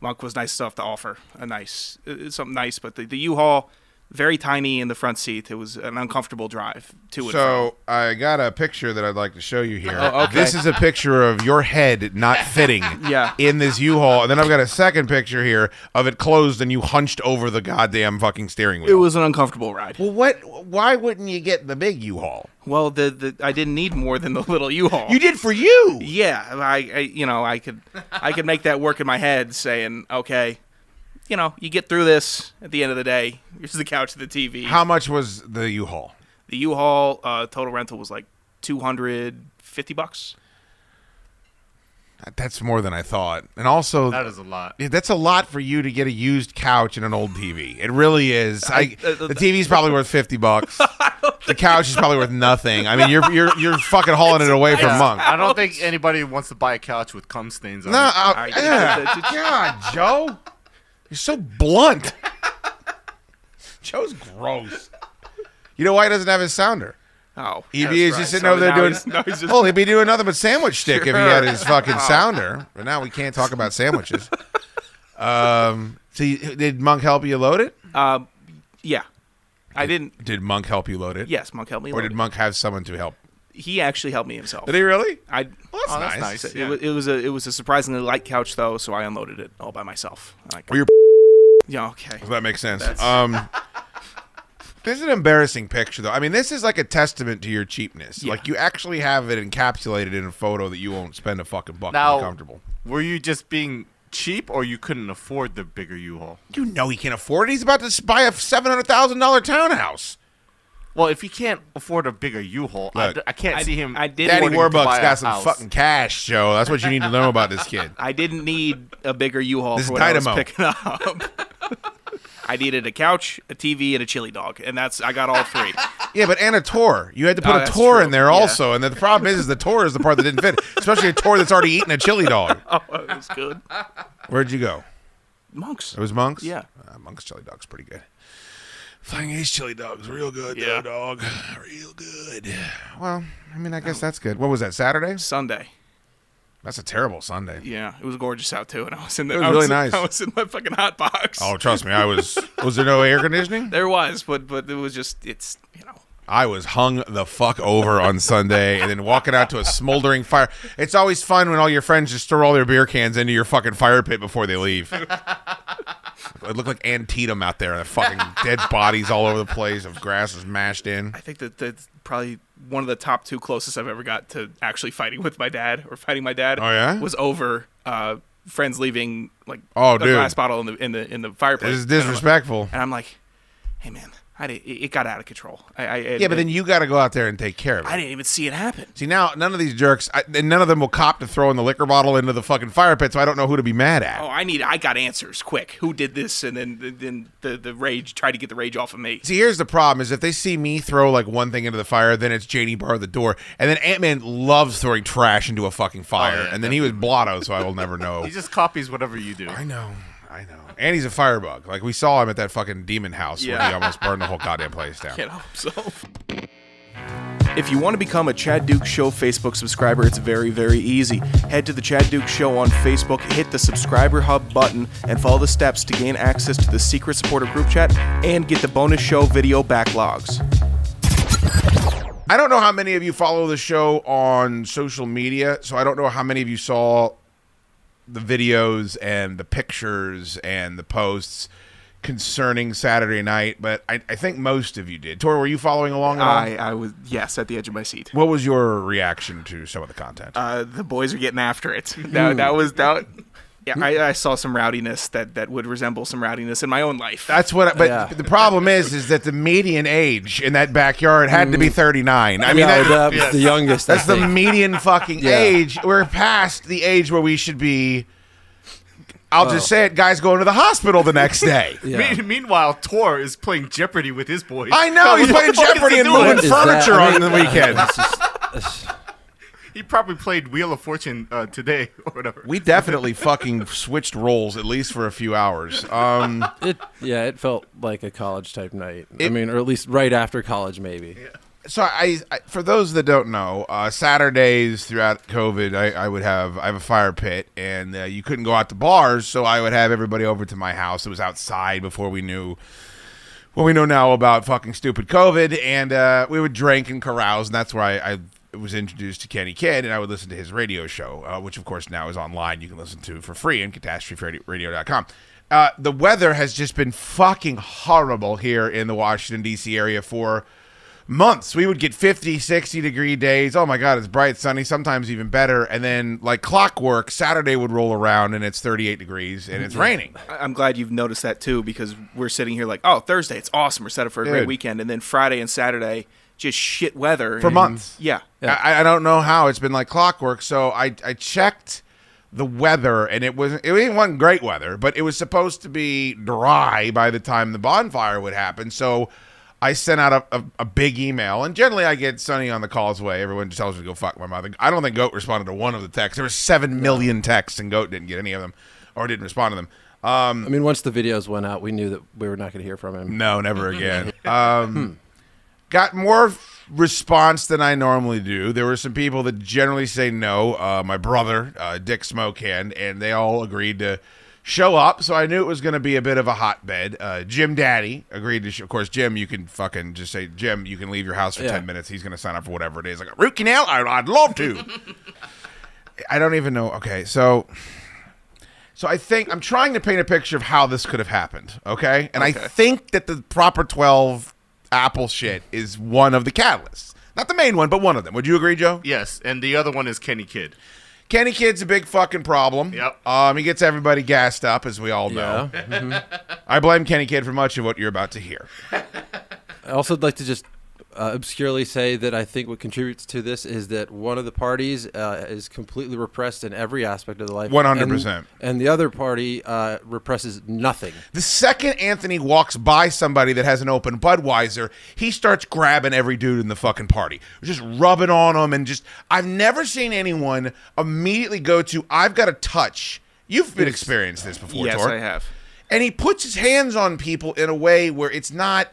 Monk was nice enough to offer a nice uh, something nice, but the the U-Haul very tiny in the front seat. It was an uncomfortable drive to and from. So I got a picture that I'd like to show you here. Oh, okay. This is a picture of your head not fitting Yeah. in this U-Haul, and then I've got a second picture here of it closed and you hunched over the goddamn fucking steering wheel. It was an uncomfortable ride. well, what? Why wouldn't you get the big U-Haul? Well, the, the I didn't need more than the little U-Haul. You did for you. Yeah, I, I you know I could I could make that work in my head, saying okay, you know you get through this at the end of the day. Here's the couch, the TV. How much was the U-Haul? the U-Haul uh, total rental was like two hundred fifty bucks. That's more than I thought, and also That is a lot. Yeah, that's a lot for you to get a used couch and an old TV. It really is. I, I- uh, the TV's probably worth fifty bucks. the couch is probably worth nothing. I mean, you're you're you're fucking hauling it away from Monk. I don't think anybody wants to buy a couch with cum stains on No, it. uh, I- yeah. God, Joe, you're so blunt. Joe's gross. You know why he doesn't have his sounder? Oh, that's is right. just sitting So over there now doing. he's- now he's just- well, he'd be doing nothing but sandwich stick if he had his fucking Oh. sounder. But now we can't talk about sandwiches. um. So, you, did Monk help you load it? Um, yeah, I didn't. Did Monk help you load it? Yes, Monk helped me. Or did it. Monk have someone to help? He actually helped me himself. Did he really? I. Well, that's Oh, that's nice. nice. It, Yeah. was, it was a it was a surprisingly light couch though, so I unloaded it all by myself. Like, Well, you're yeah, okay. Does that make sense? That's- Um, this is an embarrassing picture, though. I mean, this is like a testament to your cheapness. Yeah. Like you actually have it encapsulated in a photo that you won't spend a fucking buck to Now- comfortable. Were you just being cheap, or you couldn't afford the bigger U-Haul? You know he can't afford it. He's about to buy a seven hundred thousand dollar townhouse. Well, if he can't afford a bigger U-Haul, I, Look, d- I can't I- see him. I did- Daddy affording to buy Warbucks a got some house. fucking cash, Joe. That's what you need to know about this kid. I didn't need a bigger U-Haul This for is what I was picking up. I needed a couch, a TV, and a chili dog, and that's I got all three. Yeah, but and a Tor. You had to put Oh, a that's Tor true. in there Yeah. also, and the problem is, is the Tor is the part that didn't fit, especially a Tor that's already eaten a chili dog. oh, it was good. Where'd you go? Monks. It was Monk's. Yeah. uh, Monk's chili dog's pretty good. Flying Ace chili dog's real good, Yeah. though, dog. Real good. Well, I mean, I guess that's good. What was that? Saturday? Sunday. That's a terrible Sunday. Yeah, it was gorgeous out too, and I was in the. It was I really in- nice. I was in my fucking hot box. Oh, trust me, I was. Was there no air conditioning? There was, but but it was just it's you know I was hung the fuck over on Sunday and then walking out to a smoldering fire. It's always fun when all your friends just throw all their beer cans into your fucking fire pit before they leave. it looked like Antietam out there. The fucking dead bodies all over the place of grass is mashed in. I think that that's probably one of the top two closest I've ever got to actually fighting with my dad or fighting my dad. Oh, yeah? was over uh, friends leaving like Oh, a dude. glass bottle in the in the in the fireplace. This is And I'm like- disrespectful. And I'm like, hey man, I did, it it got out of control. I, I Yeah, but then you got to go out there and take care of it. I didn't even see it happen. See now, none of these jerks, I, and none of them will cop to throwing the liquor bottle into the fucking fire pit. So I don't know who to be mad at. Oh, I need. I got answers quick. Who did this? And then then the the rage tried to get the rage off of me. See, here's the problem: is if they see me throw like one thing into the fire, then it's JD bar the door, and then Ant Man loves throwing trash into a fucking fire, oh, yeah, and then he was blotto, so I will never know. He just copies whatever you do. I know, and he's a firebug. Like we saw him at that fucking demon house where he almost burned the whole goddamn place down. Can't help himself. If you want to become a Chad Dukes Show Facebook subscriber, it's very, very easy. Head to the Chad Dukes Show on Facebook, hit the subscriber hub button, and follow the steps to gain access to the secret supporter group chat and get the bonus show video backlogs. I don't know how many of you follow the show on social media, so I don't know how many of you saw the videos and the pictures and the posts concerning Saturday night, but I, I think most of you did. Tori, were you following along at all? I I was yes at the edge of my seat. What was your reaction to some of the content? Uh, the boys are getting after it. That, that was that. Yeah, hmm? I, I saw some rowdiness that, that would resemble some rowdiness in my own life. That's what. I, but Yeah. the problem is, is that the median age in that backyard had to be mm. thirty nine. I mean, yeah, that- that was the youngest. That's the median fucking Yeah. age. We're past the age where we should be. I'll just say it, guys. Going to the hospital the next day. Yeah. Me- meanwhile, Tor is playing Jeopardy with his boys. I know he's playing the fuck is Jeopardy and moving What is that? furniture I on the weekend. it's just- it's- He probably played Wheel of Fortune uh, today or whatever. We definitely fucking switched roles at least for a few hours. Um, it yeah, it felt like a college type night. I mean, or at least right after college, maybe. so I, I, for those that don't know, uh, Saturdays throughout COVID, I, I would have I have a fire pit, and uh, you couldn't go out to bars, so I would have everybody over to my house. It was outside before we knew what we know now about fucking stupid COVID, and uh, we would drink and carouse, and that's where I, I was introduced to Kenny Kidd, and I would listen to his radio show, uh, which of course now is online. You can listen to for free on catastropherradio.com. Uh, the weather has just been fucking horrible here in the Washington D.C. area for months. We would get 50, 60 degree days. Oh my God, it's bright, sunny, sometimes even better. And then, like clockwork, Saturday would roll around and it's 38 degrees and it's raining. I'm glad you've noticed that too because we're sitting here like, oh, Thursday, it's awesome. We're set up for a Dude. great weekend, and then Friday and Saturday, just shit weather For and- months. Yeah, I, I don't know how it's been like clockwork. So I, I checked the weather and it wasn't it wasn't great weather, but it was supposed to be dry by the time the bonfire would happen. So I sent out a, a, a big email, and generally I get Sunny on the call's way. Everyone just tells me to go fuck my mother. I don't think Goat responded to one of the texts. There were seven million texts, and Goat didn't get any of them, or didn't respond to them. Um, I mean, once the videos went out, we knew that we were not going to hear from him. No, never again. Um, got more response than I normally do. There were some people that generally say no. Uh, my brother, uh, Dick Smokehand, and they all agreed to show up. So I knew it was going to be a bit of a hotbed. Uh, Jim Daddy agreed to. Sh- of course, Jim, you can fucking just say, Jim, you can leave your house for Yeah. ten minutes. He's going to sign up for whatever it is. Like root canal. I- I'd love to. I don't even know. Okay, so. So I think I'm trying to paint a picture of how this could have happened, okay? And I think that the proper 12 Apple shit is one of the catalysts. Not the main one, but one of them. Would you agree, Joe? Yes, and the other one is Kenny Kidd. Kenny Kidd's a big fucking problem. Yep. Um, he gets everybody gassed up, as we all know. Yeah. Mhm. I blame Kenny Kidd for much of what you're about to hear. I also would like to just uh, obscurely say that I think what contributes to this is that one of the parties uh, is completely repressed in every aspect of the life. 100%. And, and the other party uh, represses nothing. The second Anthony walks by somebody that has an open Budweiser, he starts grabbing every dude in the fucking party, just rubbing on them, and just. I've never seen anyone immediately go to. I've got to touch. You've been experienced this before, Tor. Yes, Tor. I have. And he puts his hands on people in a way where it's not.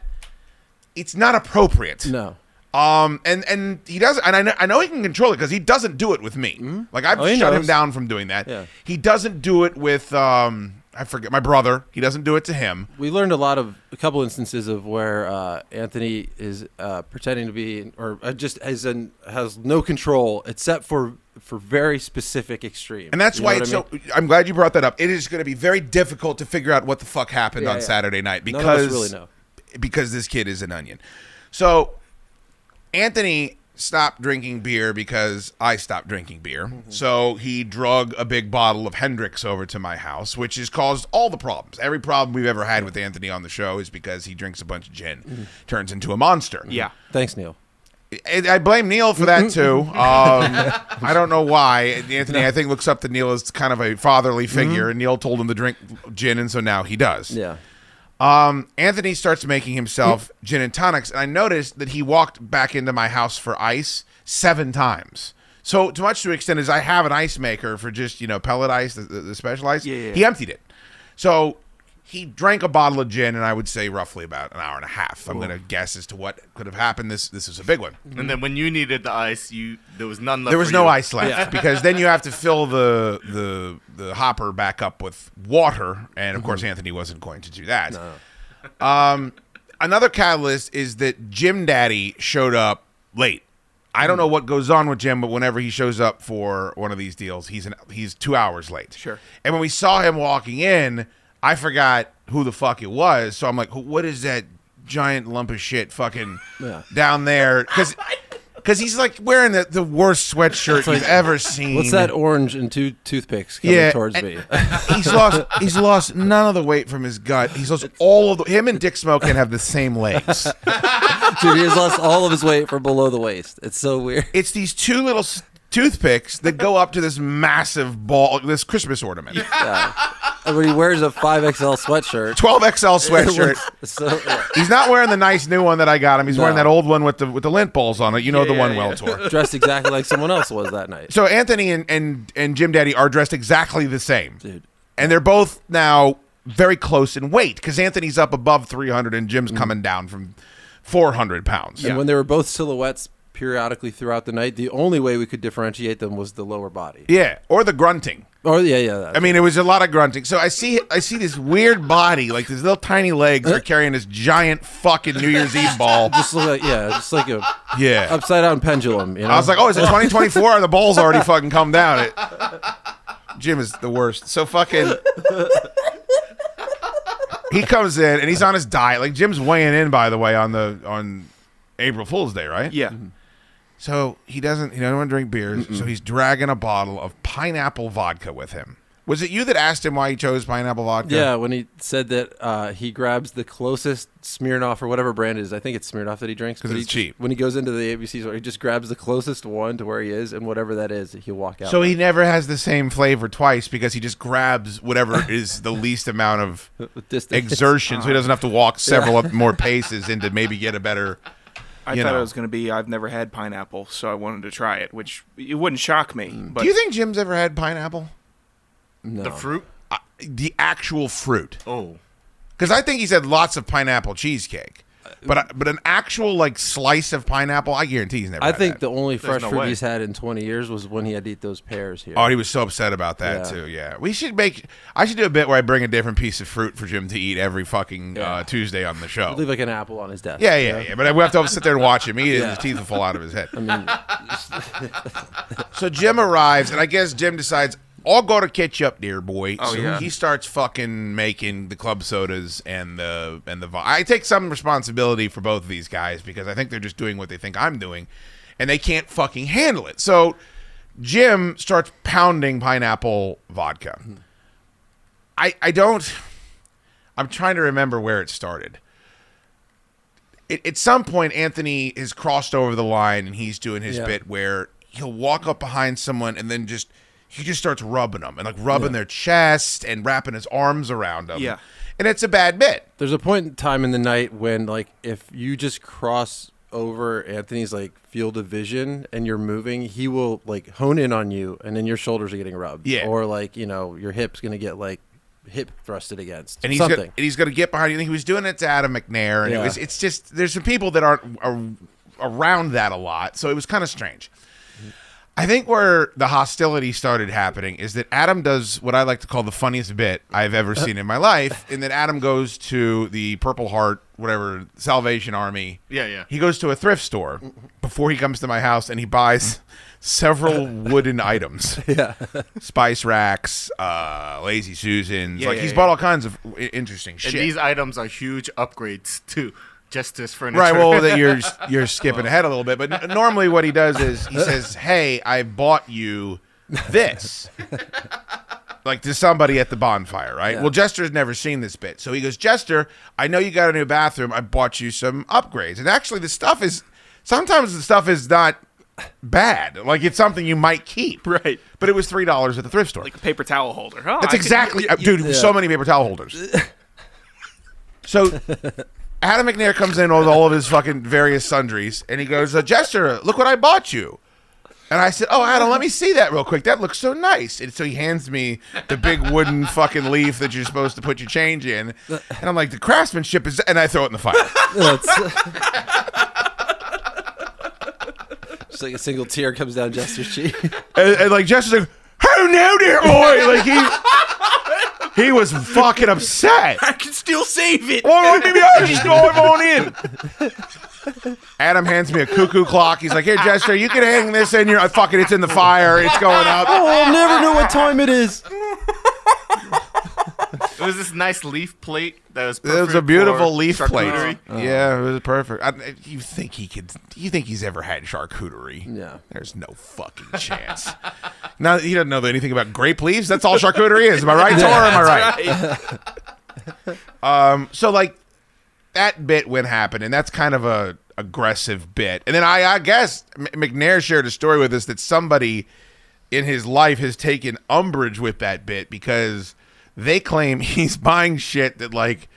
It's not appropriate. No. Um, and and he does, and I know, I know he can control it because he doesn't do it with me. Like I've Oh, shut him down from doing that. Yeah. He doesn't do it with um, I forget my brother. He doesn't do it to him. We learned a lot of a couple instances of where uh, Anthony is uh, pretending to be, or uh, just as an has no control except for for very specific extreme. And that's You why it's I mean? so. I'm glad you brought that up. It is going to be very difficult to figure out what the fuck happened Yeah, on yeah. Saturday night None of us because really know. Because this kid is an onion. So Anthony stopped drinking beer because I stopped drinking beer. Mm-hmm. So he drug a big bottle of Hendrick's over to my house, which has caused all the problems. Every problem we've ever had with Anthony on the show is because he drinks a bunch of gin, Mm-hmm. turns into a monster. Yeah. Thanks, Neil. I I blame Neil for that too. Um, I don't know why. Anthony, I think, looks up to Neil as kind of a fatherly figure, and Neil told him to drink gin, and so now he does. Yeah. Um, Anthony starts making himself gin and tonics, and I noticed that he walked back into my house for ice seven times. So, to much to extent as I have an ice maker for just you know pellet ice, the, the, the special ice, Yeah, yeah, he emptied it. So he drank a bottle of gin, and I would say roughly about an hour and a half. I'm going to guess as to what could have happened. This this is a big one. And then when you needed the ice, you there was none left. There was for no you. ice left because then you have to fill the the the hopper back up with water, and of course Anthony wasn't going to do that. Um, another catalyst is that Jim Daddy showed up late. I don't know what goes on with Jim, but whenever he shows up for one of these deals, he's an, he's two hours late. Sure. And when we saw him walking in, I forgot who the fuck it was. So I'm like, what is that giant lump of shit fucking Yeah. down there? Because because he's like wearing the, the worst sweatshirt you've ever seen. What's that orange and two toothpicks coming Yeah, towards me? he's lost. He's lost none of the weight from his gut. He's lost all of the. Him and Dick Smokin have the same legs. Dude, he has lost all of his weight from below the waist. It's so weird. It's these two little toothpicks that go up to this massive ball, this Christmas ornament. Yeah. And when he wears a 5XL sweatshirt, 12XL sweatshirt. so, yeah. He's not wearing the nice new one that I got him. He's wearing that old one with the with the lint balls on it. You know Yeah, the one yeah. well Tor. dressed exactly like someone else was that night. So Anthony and, and and Jim Daddy are dressed exactly the same, Dude. and they're both now very close in weight because Anthony's up above 300 and Jim's mm. coming down from 400 pounds. And when they were both silhouettes periodically throughout the night, the only way we could differentiate them was the lower body. Yeah, or the grunting. Oh yeah, yeah. I mean, it was a lot of grunting. So I see, I see this weird body, like these little tiny legs, are uh, carrying this giant fucking New Year's Eve ball. just like yeah, just like a Yeah. upside down pendulum. You know? I was like, oh, is it 2024? the ball's already fucking come down. It. Jim is the worst. So fucking. he comes in and he's on his diet. Like Jim's weighing in, by the way, on the on April Fool's Day, right? Yeah. Mm-hmm. So he doesn't. He doesn't want to drink beers. So he's dragging a bottle of pineapple vodka with him. Was it you that asked him why he chose pineapple vodka? Yeah, when he said that uh, he grabs the closest Smirnoff or whatever brand it is, I think it's Smirnoff that he drinks. 'Cause but it's he just- cheap. When he goes into the ABC store, he just grabs the closest one to where he is, and whatever that is, he'll walk out. So he never has the same flavor twice because he just grabs whatever is the least amount of Distance. exertion, so he doesn't have to walk several more paces and to maybe get a better. I you thought know. it was going to be I've never had pineapple, so I wanted to try it, which it wouldn't shock me. But Do you think Jim's ever had pineapple? no. The fruit? Uh, the actual fruit? Oh. Because I think he's had lots of pineapple cheesecake, but I- but an actual like slice of pineapple, I guarantee he's never. I had think that. the only There's fresh no fruit way. he's had in 20 years was when he had to eat those pears here. Oh, he was so upset about that Yeah. too. Yeah, we should make. I should do a bit where I bring a different piece of fruit for Jim to eat every fucking uh, Tuesday on the show. Leave like an apple on his desk. Yeah, yeah, yeah. But we have to sit there and watch him eat it, and his teeth will fall out of his head. I mean, So Jim arrives, and I guess Jim decides, I'll go to catch up, dear boy. Oh, so yeah. he starts fucking making the club sodas and the and the. I take some responsibility for both of these guys because I think they're just doing what they think I'm doing, and they can't fucking handle it. So Jim starts pounding pineapple vodka. I I don't. I'm trying to remember where it started. It, at some point, Anthony has crossed over the line, and he's doing his Yeah. bit where he'll walk up behind someone and then just he just starts rubbing them and like rubbing their chest and wrapping his arms around them. Yeah. and it's a bad bit. there's a point in time in the night when, like, if you just cross over Anthony's like field of vision and you're moving, he will like hone in on you, and then your shoulders are getting rubbed. Yeah. Or like you know your hip's gonna get like hip thrusted against. And he's something. gonna, and he's going to get behind you. He was doing it to Adam McNair, and it was it's just there's some people that aren't are around that a lot, so it was kind of strange. I think where the hostility started happening is that Adam does what I like to call the funniest bit I've ever seen in my life, in that Adam goes to the Purple Heart, whatever Salvation Army. Yeah, yeah. He goes to a thrift store before he comes to my house, and he buys several wooden items. Yeah. Spice racks, uh, Lazy Susans. Yeah, like yeah, he's yeah. bought all kinds of i- interesting And shit. these items are huge upgrades to Jester's Furniture. Right. Well, that you're you're skipping ahead a little bit, but n- normally what he does is he says, "Hey, I bought you this." Like to somebody at the bonfire, right? Yeah. Well, Jester's never seen this bit, so he goes, "Jester, I know you got a new bathroom. I bought you some upgrades." And actually, the stuff is sometimes the stuff is not bad. Like it's something you might keep, Right. But it was three dollars at the thrift store. like a paper towel holder. Oh, That's I could- exactly, uh, dude. So many paper towel holders. so Adam McNair comes in with all of his fucking various sundries, and he goes, uh, "Jester, look what I bought you." And I said, "Oh, Adam, let me see that real quick. That looks so nice." And so he hands me the big wooden fucking leaf that you're supposed to put your change in, and I'm like, "The craftsmanship is," and I throw it in the fire. Just like a single tear comes down Jester's cheek. and, and like Jester's like, "Oh no, dear boy!" Like he he was fucking upset. I can still save it. Well, maybe I just dive on in. Adam hands me a cuckoo clock. He's like, "Here, Jester, you can hang this in your. Uh, fuck it, it's in the fire. It's going up." oh, I'll never know what time it is. It was this nice leaf plate that was. It was a beautiful leaf plate. charcuterie. Yeah, it was perfect. I, you think he could? You think he's ever had charcuterie? Yeah. There's no fucking chance. now he doesn't know anything about grape leaves. That's all charcuterie is. Am I right, Tor? Am I right? Um, so like that bit when happened, and that's kind of a aggressive bit. And then I, I guess M- McNair shared a story with us that somebody in his life has taken umbrage with that bit because they claim he's buying shit that like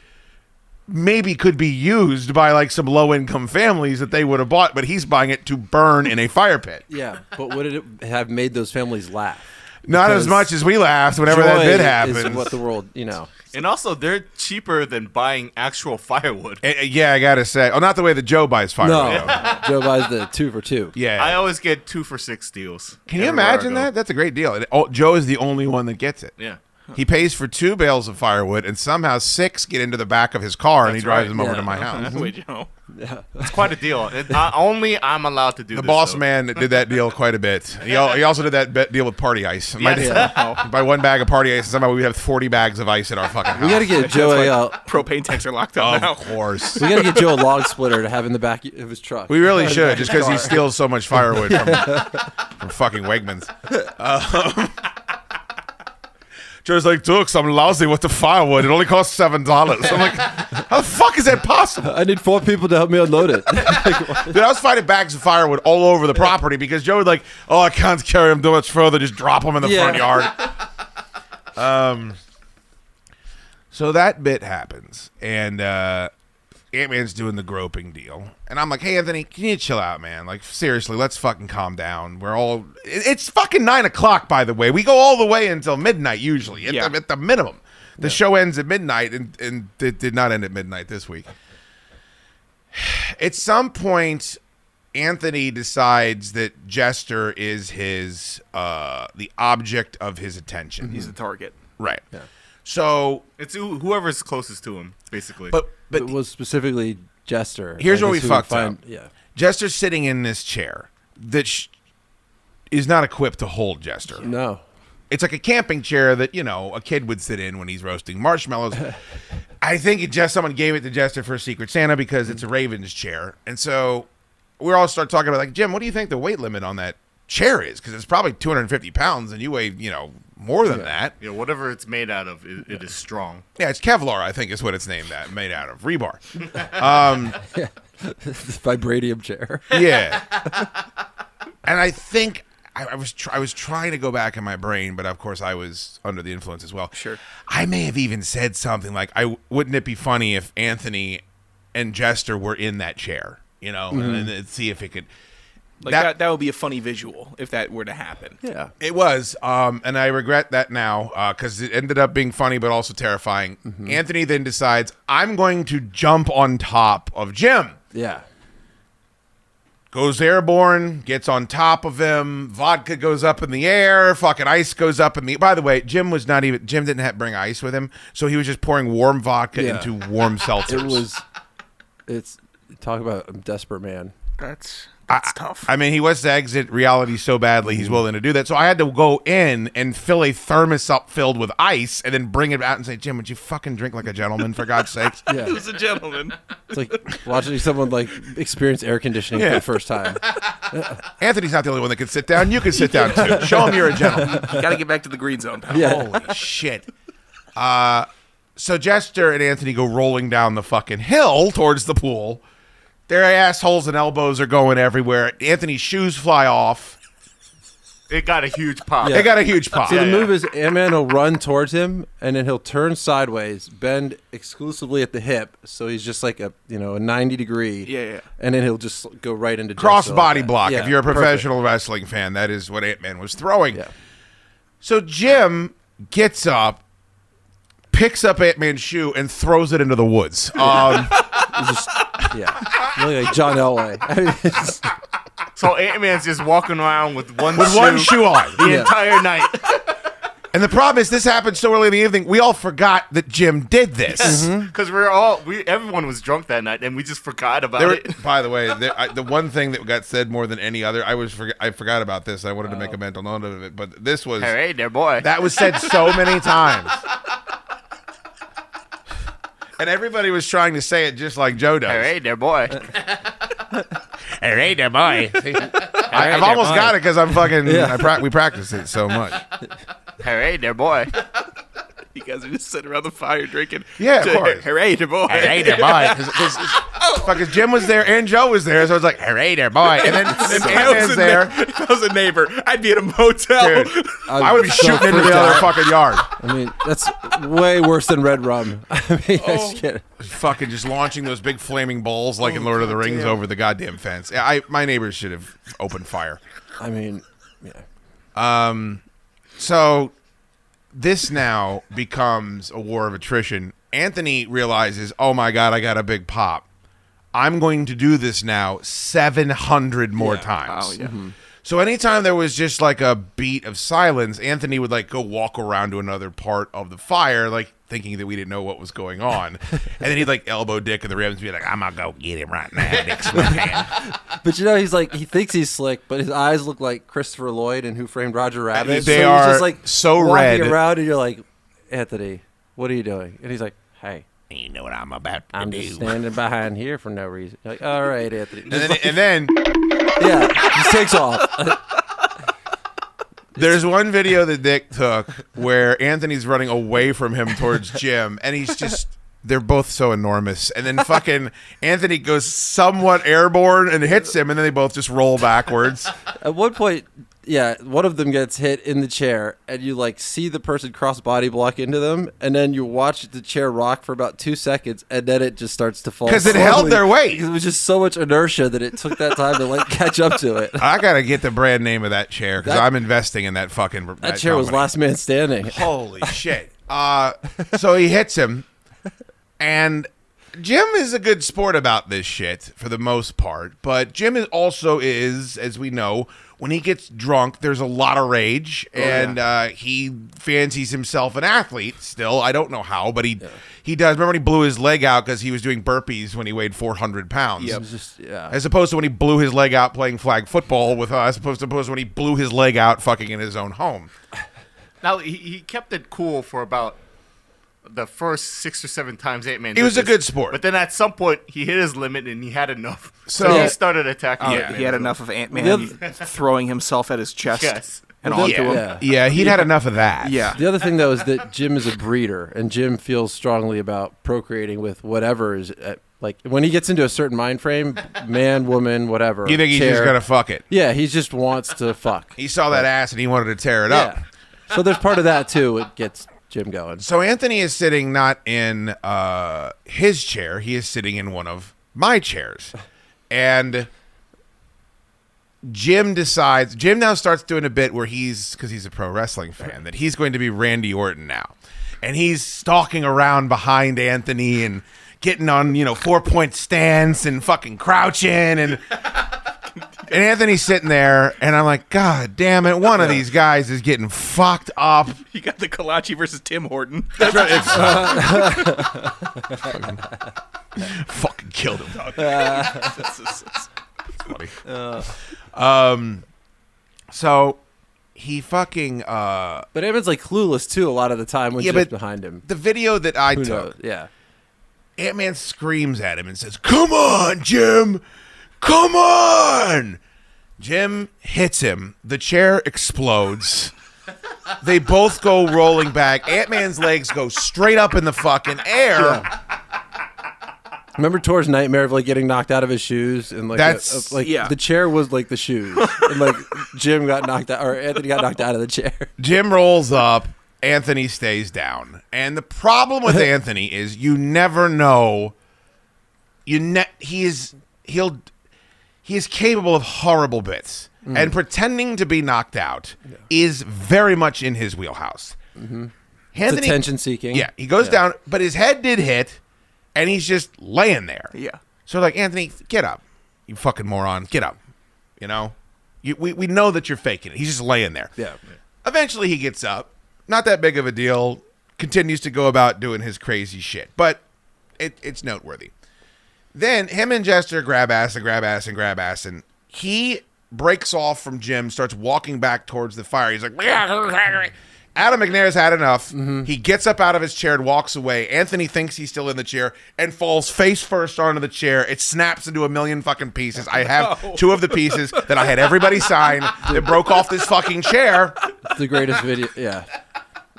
maybe could be used by like some low income families that they would have bought, but he's buying it to burn in a fire pit. Yeah, but would it have made those families laugh? Not as much as we laughed whenever that joy bit happened. what the world, you know. And also, they're cheaper than buying actual firewood. Eh, eh, yeah, I gotta say. Oh, not the way that Joe buys firewood. No, Joe buys the two for two. Yeah. I always get two for six deals. Can you imagine that? That's a great deal. And, oh, Joe is the only one that gets it. Yeah. He pays for two bales of firewood, and somehow six get into the back of his car, and he drives right. them over Yeah. to my house. Wait, Joe. Yeah. It's quite a deal. It, I, only I'm allowed to do The this, boss though. man did that deal quite a bit. He, al- he also did that bet deal with party ice. My- Yes. Buy one bag of party ice, and somehow we have 40 bags of ice in our fucking house. We got to get Joe a. Uh, Propane tanks are locked up now. Of course. we got to get Joe a log splitter to have in the back of his truck. We really should, just because he steals so much firewood from, from fucking Wegmans. Um, Joe's like, Dukes, I'm lousy with the firewood. It only costs seven dollars. I'm like, how the fuck is that possible? I need four people to help me unload it. Dude, I was finding bags of firewood all over the property because Joe would like, oh, I can't carry them too much further. Just drop them in the Yeah. front yard. Um, so that bit happens, and uh, Ant Man's doing the groping deal, and I'm like, hey, Anthony, can you chill out, man? Like, seriously, let's fucking calm down. We're all it's fucking nine o'clock, by the way. We go all the way until midnight usually, at, Yeah. the, at the minimum. The show ends at midnight, and, and it did not end at midnight this week at some point anthony decides that jester is his uh the object of his attention He's the target. right Yeah. so It's whoever's closest to him, basically. but but it was specifically Jester. here's where we fucked find- up Yeah. jester's sitting in this chair that sh- is not equipped to hold jester No. it's like a camping chair that you know a kid would sit in when he's roasting marshmallows. I think it just someone gave it to Jester for Secret Santa because it's a Ravens chair, and so we all start talking about like Jim, what do you think the weight limit on that chair is? Because it's probably 250 pounds, and you weigh you know more than that. yeah, whatever it's made out of, it, it is strong. Yeah, it's Kevlar, I think is what it's named that made out of rebar. Um, This vibranium chair. yeah, and I think I, I was tr- I was trying to go back in my brain, but of course I was under the influence as well. Sure. I may have even said something like, "I wouldn't it be funny if Anthony and Jester were in that chair, you know, Mm-hmm. and, then see if it could." Like That- that, that, would be a funny visual if that were to happen. Yeah. It was, um, and I regret that now because it ended up being funny but also terrifying. Mm-hmm. Anthony then decides, "I'm going to jump on top of Jim." Yeah. goes airborne, gets on top of him. Vodka goes up in the air. Fucking ice goes up in the. By the way, Jim was not even. Jim didn't have bring ice with him, so he was just pouring warm vodka Yeah. into warm seltzers. It was. It's talk about a desperate man. That's I, tough. I mean, he wants to exit reality so badly he's willing to do that. So I had to go in and fill a thermos up filled with ice, and then bring it out and say, "Jim, would you fucking drink like a gentleman for God's sakes?" Yeah. He's a gentleman. It's like watching someone like experience air conditioning for the first time. Anthony's not the only one that can sit down. You can sit down too. Show him you're a gentleman. You got to get back to the green zone, pal. Yeah. Holy shit. Uh, so Jester and Anthony go rolling down the fucking hill towards the pool. Their assholes and elbows are going everywhere. Anthony's shoes fly off. It got a huge pop. Yeah. They got a huge pop. So the move is Ant-Man will run towards him, and then he'll turn sideways, bend exclusively at the hip, so he's just like a you know a ninety degree. Yeah, yeah. And then he'll just go right into Cross Jester like body block. Yeah, if you're a perfect. professional wrestling fan, that is what Ant Man was throwing. Yeah. So Jim gets up, picks up Ant Man's shoe, and throws it into the woods. Um, just yeah, really like John Elway. I mean, it's- So Ant Man's just walking around with one with shoe one shoe on. the Yeah. entire night. And the problem is, this happened so early in the evening, we all forgot that Jim did this. Because mm-hmm. we're all we everyone was drunk that night and we just forgot about There, it. by the way, there, I, the one thing that got said more than any other, I was forg I forgot about this. I wanted to make oh. a mental note of it, but this was Hey there, boy. that was said so many times, and everybody was trying to say it just like Joe does. Hey there, boy. Hey, hey there, boy. I, I've almost got it because I'm fucking. Yeah. I pra- we practice it so much. Hey there, boy. You guys are just sitting around the fire drinking. Yeah, of course. Hooray, the boy. Hey there, boy. Because Jim was there and Joe was there, so I was like, "Hooray, there, boy." And then, and then I was Ant-Man's there. na- if I was a neighbor, I'd be at a motel. Dude, I would be shooting into the other fucking yard. I mean, that's way worse than Red Rum. I mean, I just can't. fucking just launching those big flaming balls like in Lord of the Rings over the goddamn fence. Yeah, I my neighbors should have opened fire. I mean, yeah. Um, so this now becomes a war of attrition. Anthony realizes, oh my god, I got a big pop. I'm going to do this now 700 more times. Oh, yeah. Mhm. So anytime there was just like a beat of silence, Anthony would like go walk around to another part of the fire, like thinking that we didn't know what was going on. and then he'd like elbow Dick in the ribs and be like, I'm gonna go get him right now. Dick's my. But you know, he's like he thinks he's slick, but his eyes look like Christopher Lloyd and Who Framed Roger Rabbit. They he's are just like so walking red. around, and you're like, Anthony, what are you doing? And he's like, Hey, you know what I'm about to I'm do. just standing behind here for no reason. Like, all right, Anthony. And then, and then yeah, he takes off. There's one video that Dick took where Anthony's running away from him towards Jim, and he's just. They're both so enormous. And then fucking Anthony goes somewhat airborne and hits him, and then they both just roll backwards. At one point, yeah, one of them gets hit in the chair, and you like see the person cross body block into them, and then you watch the chair rock for about two seconds, and then it just starts to fall because it held their weight. It was just so much inertia that it took that time to like catch up to it. I gotta get the brand name of that chair because I'm investing in that fucking. That, That chair was last man standing. Holy shit! Uh, so he hits him, and Jim is a good sport about this shit for the most part. But Jim is also is, as we know, when he gets drunk, there's a lot of rage, and uh, he fancies himself an athlete. Still, I don't know how, but he he does. Remember when he blew his leg out because he was doing burpees when he weighed 400 pounds. It was just yeah. As opposed to when he blew his leg out playing flag football with us, as opposed to opposed to when he blew his leg out fucking in his own home. Now he, he kept it cool for about the first six or seven times Ant Man. He was a good sport. but then at some point he hit his limit and he had enough. So- So, Yeah. he started attacking. Oh, yeah, Ant-Man. he had enough of Ant Man other- throwing himself at his chest Yes. and Well, onto the- him. yeah. Yeah, he'd had enough of that. Yeah. The other thing though is that Jim is a breeder, and Jim feels strongly about procreating with whatever is at, like when he gets into a certain mind frame, man, woman, whatever. You think he's chair. just gonna fuck it? Yeah, he just wants to fuck. He saw that ass and he wanted to tear it up. So there's part of that too. It gets Jim going. So Anthony is sitting not in uh, his chair; he is sitting in one of my chairs, and Jim decides. Jim now starts doing a bit where he's because he's a pro wrestling fan that he's going to be Randy Orton now, and he's stalking around behind Anthony and getting on you know four point stance and fucking crouching and. And Anthony's sitting there, and I'm like, God damn it! One of these guys is getting fucked up. You got the Kalachi versus Tim Horton. That's right. It's, fucking fucking killed him, dog. That's funny. Um, so he fucking uh, But Evan's like clueless too a lot of the time when Yeah, Jim's but behind him. the video that I Who took, knows? Yeah. Ant Man screams at him and says, "Come on, Jim, come on!" Jim hits him. The chair explodes. They both go rolling back. Ant Man's legs go straight up in the fucking air. Remember Tor's nightmare of like getting knocked out of his shoes and like a- That's- a- like yeah. the chair was like the shoes and like Jim got knocked out or Anthony got knocked out of the chair. Jim rolls up. Anthony stays down. And the problem with Anthony is you never know. You ne- he is he'll he is capable of horrible bits, mm. and pretending to be knocked out is very much in his wheelhouse. Mm-hmm. It's attention seeking. Yeah, he goes Yeah. down, but his head did hit, and he's just laying there. Yeah. So like Anthony, get up, you fucking moron, get up. You know, you, we we know that you're faking it. He's just laying there. Yeah. Eventually, he gets up. Not that big of a deal. Continues to go about doing his crazy shit, but it, it's noteworthy. Then him and Jester grab ass and grab ass and grab ass, and he breaks off from Jim, starts walking back towards the fire. He's like, Adam McNair's had enough. Mm-hmm. He gets up out of his chair and walks away. Anthony thinks he's still in the chair and falls face first onto the chair. It snaps into a million fucking pieces. I have two of the pieces that I had everybody sign that broke off this fucking chair. The greatest video. Yeah.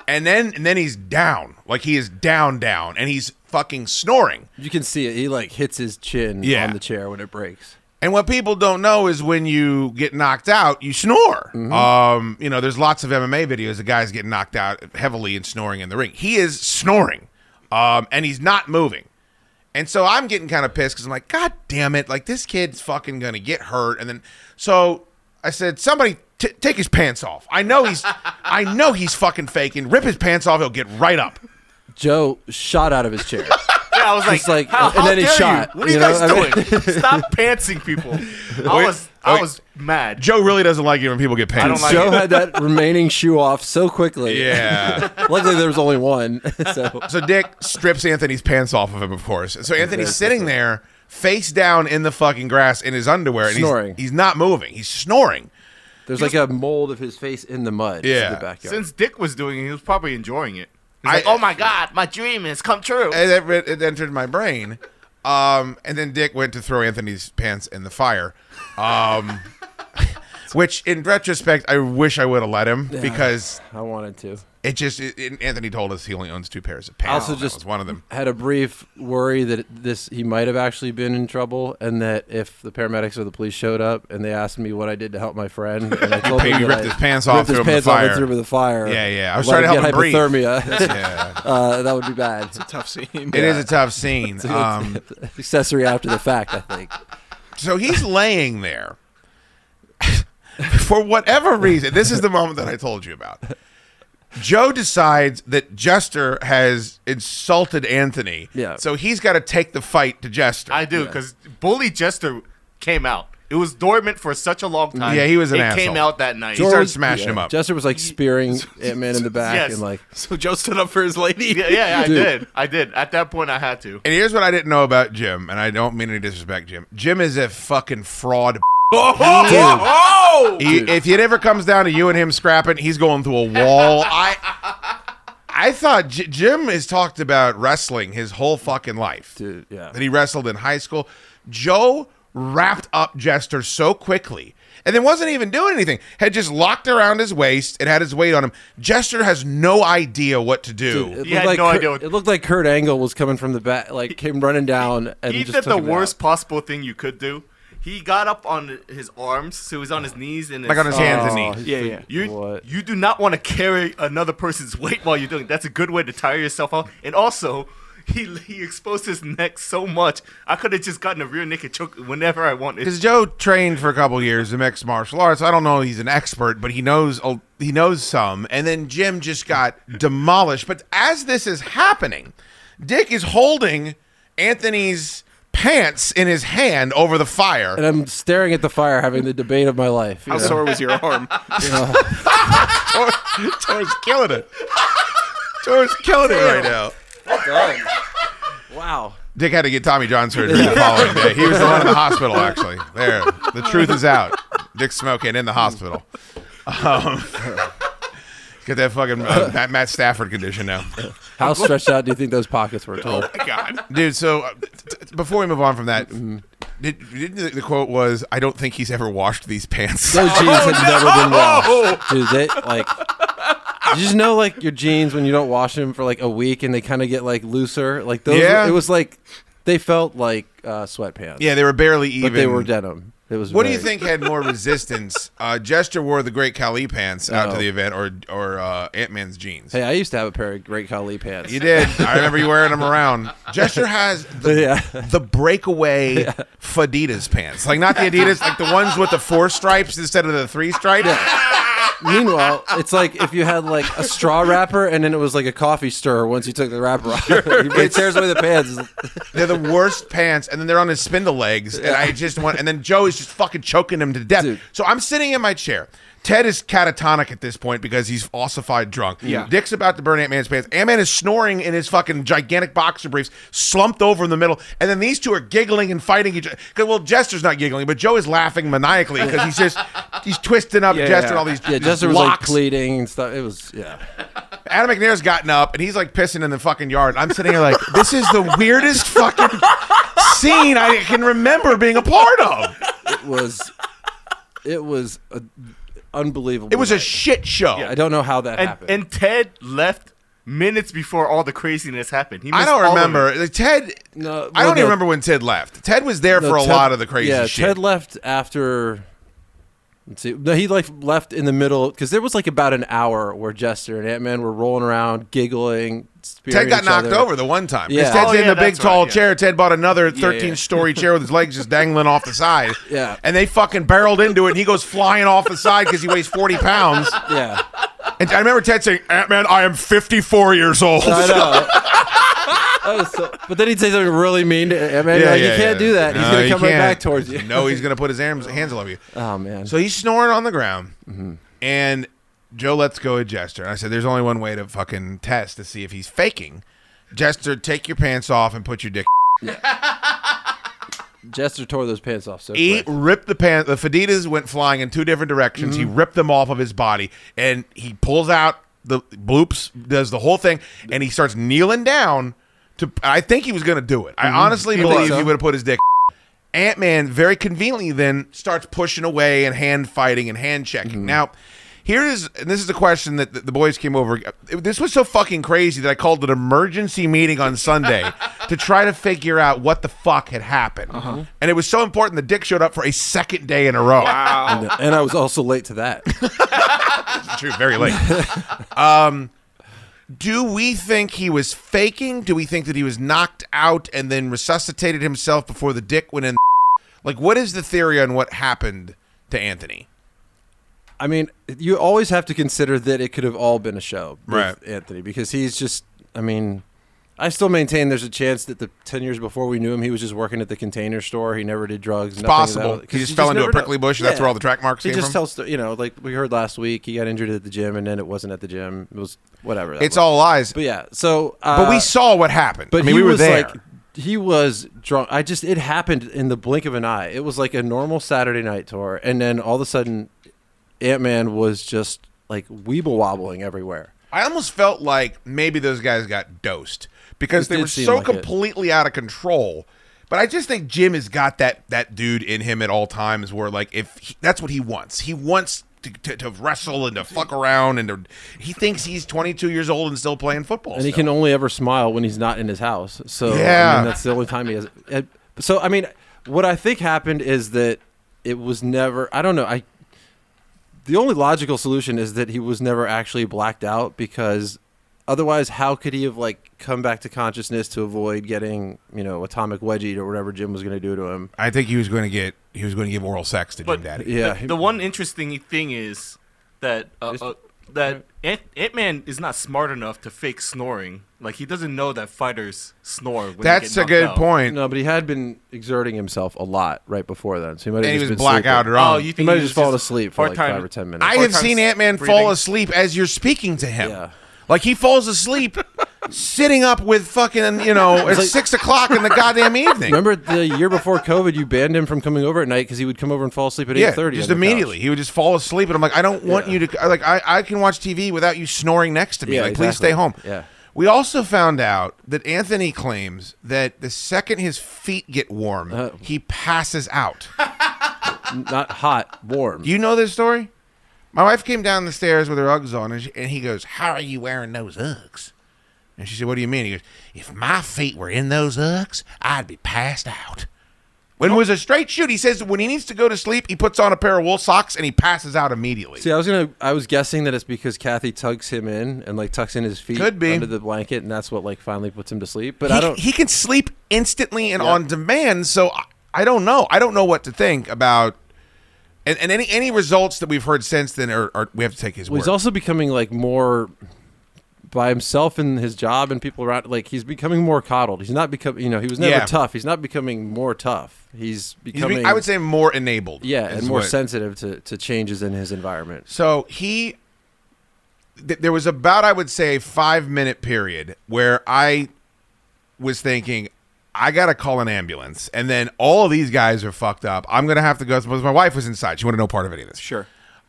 And then and then he's down. Like he is down down and he's fucking snoring. You can see it. He like hits his chin Yeah. on the chair when it breaks. And what people don't know is when you get knocked out, you snore. Um, you know, there's lots of MMA videos of guys getting knocked out heavily and snoring in the ring. He is snoring, um, and he's not moving. And so I'm getting kind of pissed because I'm like, God damn it! Like this kid's fucking gonna get hurt. And then so I said, somebody T- take his pants off. I know he's, I know he's fucking faking. Rip his pants off. He'll get right up. Joe shot out of his chair. Yeah, I was like, Just like- how, and how then he dare shot, You? What are you, you know, guys I mean- doing? Stop pantsing people. I Wait, was, I wait. was mad. Joe really doesn't like it when people get pants. I don't like Joe it. had that remaining shoe off so quickly. Yeah. Luckily, there was only one. so So Dick strips Anthony's pants off of him, of course. So Anthony's sitting there, face down in the fucking grass in his underwear, and Snoring. He's, he's not moving. He's snoring. There's like a mold of his face in the mud. Yeah. in Yeah. the backyard. Since Dick was doing it, he was probably enjoying it. He's I- like, oh my god, my dream has come true. And it, it entered my brain. Um, and then Dick went to throw Anthony's pants in the fire. Um, which, in retrospect, I wish I would have let him Yeah. because I wanted to. It just. It, it- Anthony told us he only owns two pairs of pants. also just was one of them. had a brief worry that this he might have actually been in trouble and that if the paramedics or the police showed up and they asked me what I did to help my friend and I told You them that ripped I his pants off, ripped his threw him the pants off and fire. threw him in the fire Yeah, yeah. I was trying to help him breathe. get hypothermia Yeah. uh, that would be bad It's a tough scene. It is a tough scene. It's- Um, accessory after the fact I think So he's laying there. For whatever reason, this is the moment that I told you about. Joe decides that Jester has insulted Anthony. Yeah. So he's got to take the fight to Jester. I do because Bully Jester came out. It was dormant for such a long time. Yeah, he was an It asshole. came out that night. He started smashing him up. Jester was like spearing Ant Man in the back Yes. and like So Joe stood up for his lady. Yeah, yeah, I Dude. did. I did. At that point, I had to. And here's what I didn't know about Jim, and I don't mean any disrespect, Jim. Jim is a fucking fraud. Oh, He, if it ever comes down to you and him scrapping, he's going through a wall. I I thought J- Jim has talked about wrestling his whole fucking life. dude yeah That he wrestled in high school. Joe wrapped up Jester so quickly. And then wasn't even doing anything. Had just locked around his waist and had his weight on him. Jester has no idea what to do. Dude, it He looked had like no Kurt, idea what- it looked like Kurt Angle was coming from the back like came running down and he just did took the him out. worst possible thing you could do. He got up on his arms, so he was on his knees and Like on his hands and Oh, knees. Yeah, yeah. You What? you do not want to carry another person's weight while you're doing. it. That's a good way to tire yourself out. And also, he he exposed his neck so much. I could have just gotten a rear naked choke whenever I wanted. Because Joe trained for a couple years in mixed martial arts. I don't know he's an expert, but he knows a- he knows some. And then Jim just got demolished. But as this is happening, Dick is holding Anthony's pants in his hand over the fire. and I'm staring at the fire having the debate of my life How know? sore was your arm? you know Tor's killing it. Tor's killing it right now. wow Dick had to get Tommy John surgery the following day. He was the one in the hospital, actually. There, the truth is out. Dick smoking in the hospital. Um, got that fucking uh, Matt, Matt Stafford condition now. how stretched out do you think those pockets were Tom? God. Dude, so uh, t- t- before we move on from that, did, did the, the quote was, "I don't think he's ever washed these pants." those jeans had never been washed dude they like you just know like your jeans when you don't wash them for like a week and they kind of get like looser like those Yeah. it was like they felt like uh, sweatpants yeah, they were barely even. but they were denim it was What do you think had more resistance? Uh, Jester wore the Great Khali pants out to Oh. the event, or or uh, Ant Man's jeans. hey I used to have a pair of great Khali pants You did. I remember you wearing them around. Jester has the, Yeah. the breakaway Fadidas pants, like not the Adidas, like the ones with the four stripes instead of the three stripes. Meanwhile, it's like if you had like a straw wrapper and then it was like a coffee stir once you took the wrapper off. it tears away the pants. They're the worst pants, and then they're on his spindle legs, and I just want. And then Joe is just fucking choking him to death. Dude. So I'm sitting in my chair. Ted is catatonic at this point because he's ossified drunk. Yeah. Dick's about to burn Ant Man's pants. Ant Man is snoring in his fucking gigantic boxer briefs, slumped over in the middle. And then these two are giggling and fighting each other. Well, Jester's not giggling, but Joe is laughing maniacally because he's just he's twisting up Yeah, Jester yeah. all these, Yeah, these Jester was like locks. pleading and stuff. It was yeah. Adam McNair's gotten up and he's like pissing in the fucking yard. I'm sitting here like, this is the weirdest fucking scene I can remember being a part of. It was it was a, unbelievable. It was a night. shit show. I don't know how that and, happened. and Ted left minutes before all the craziness happened. He I missed don't all of remember. Like, Ted, no, I well, don't even remember when Ted left. Ted was there no, for a Ted- lot of the crazy yeah, shit. Ted left after Let's see. No, he like left in the middle because there was like about an hour where Jester and Ant Man were rolling around, giggling. Spearing Ted got knocked other. over the one time. Yeah. Ted's Oh, in yeah, the big tall right, yeah. chair. Ted bought another Yeah. 13 story chair with his legs just dangling off the side. Yeah. And they fucking barreled into it and he goes flying off the side because he weighs 40 pounds. Yeah. And I remember Ted saying, Ant Man, I am 54 years old. I know. So- but then he'd say something really mean to Ant Man. Yeah, like, yeah, you can't yeah. do that. He's gonna come right back towards you. no, he's going to put his arms, hands all over you. Oh man. So he's snoring on the ground, Mm-hmm. and Joe lets go of Jester. And I said, "There's only one way to fucking test to see if he's faking." Jester, take your pants off and put your dick. Jester tore those pants off so He quick. ripped the pants. The Fadidas went flying in two different directions. He Mhm. ripped them off of his body, and he pulls out the bloops, does the whole thing, and he starts kneeling down. To I think he was going to do it. I Mhm. honestly think believe so? he would have put his dick. Ant Man very conveniently then starts pushing away and hand fighting and hand checking. Mm-hmm. Now, here is and this is the question that the, the boys came over. This was so fucking crazy that I called an emergency meeting on Sunday to try to figure out what the fuck had happened. Uh-huh. And it was so important the dick showed up for a second day in a row. And, and I was also late to that. True, very late. um, do we think he was faking? Do we think that he was knocked out and then resuscitated himself before the dick went in? Like, what is the theory on what happened to Anthony? I mean, you always have to consider that it could have all been a show, Right. Anthony, because he's just. I mean, I still maintain there's a chance that the ten years before we knew him, he was just working at the container store. He never did drugs. It's possible. that- He just fell into a never know. prickly bush and that's where all the track marks are. He came just from? tells, you know, like we heard last week, he got injured at the gym, and then it wasn't at the gym. It was whatever. It's was. all lies. But yeah, so. Uh, but we saw what happened. But I mean, we were there. like, he was drunk. I just, it happened in the blink of an eye. It was like a normal Saturday night tour, and then all of a sudden, Ant Man was just like weeble wobbling everywhere. I almost felt like maybe those guys got dosed because It they were so like it. completely out of control. But I just think Jim has got that that dude in him at all times, where like if he, that's what he wants, he wants to, to, to wrestle and to fuck around, and to, he thinks he's 22 years old and still playing football. and he can only ever smile when he's not in his house. So I Yeah. mean, that's the only time he has. So I mean, what I think happened is that it was never. I don't know. I. The only logical solution is that he was never actually blacked out because otherwise, how could he have like come back to consciousness to avoid getting you know atomic wedgie or whatever Jim was going to do to him? I think he was going to get he was going to give oral sex to Jim But Daddy. the, the one interesting thing is that uh, uh, that Ant Man is not smart enough to fake snoring. Like he doesn't know that fighters snore. When they That's get a good out. point. No, but he had been exerting himself a lot right before then, so he might have And he just was been blackout sleeping. drunk. Oh, you he think might have just fallen asleep for like five or ten minutes. I have seen Ant Man fall asleep as you're speaking to him. Yeah. Like he falls asleep sitting up with fucking, you know, at It's like- six o'clock in the goddamn evening. Remember the year before COVID, you banned him from coming over at night because he would come over and fall asleep at eight yeah, thirty. just immediately. He would just fall asleep, and I'm like, I don't want you to. Like, I, I can watch TV without you snoring next to me. Yeah, like, please stay home. Yeah. We also found out that Anthony claims that the second his feet get warm, Uh, he passes out. Not hot, warm. Do you know this story? My wife came down the stairs with her Uggs on, and, she, and he goes, "How are you wearing those Uggs?" And she said, "What do you mean?" He goes, "If my feet were in those Uggs, I'd be passed out." When it was a straight shoot, he says when he needs to go to sleep, he puts on a pair of wool socks and he passes out immediately. See, I was gonna, I was guessing that it's because Kathy tugs him in and like tucks in his feet Could be. under the blanket, and that's what like finally puts him to sleep. But he, I don't. he can sleep instantly and Yeah. on demand. So I, I don't know. I don't know what to think about. And, and any any results that we've heard since then are, are we have to take his Well, word. he's also becoming like more by himself in his job and people around. Like he's becoming more coddled. He's not becoming. You know, he was never Yeah. tough. He's not becoming more tough. He's He's be- becoming. I would say more enabled. yeah, is and more what- sensitive to, to changes in his environment. So he, th- there was about I would say a five minute period where I was thinking, I gotta call an ambulance, and then all of these guys are fucked up. I'm gonna have to go. Because my wife was inside; she wanted no part of any of this. Sure.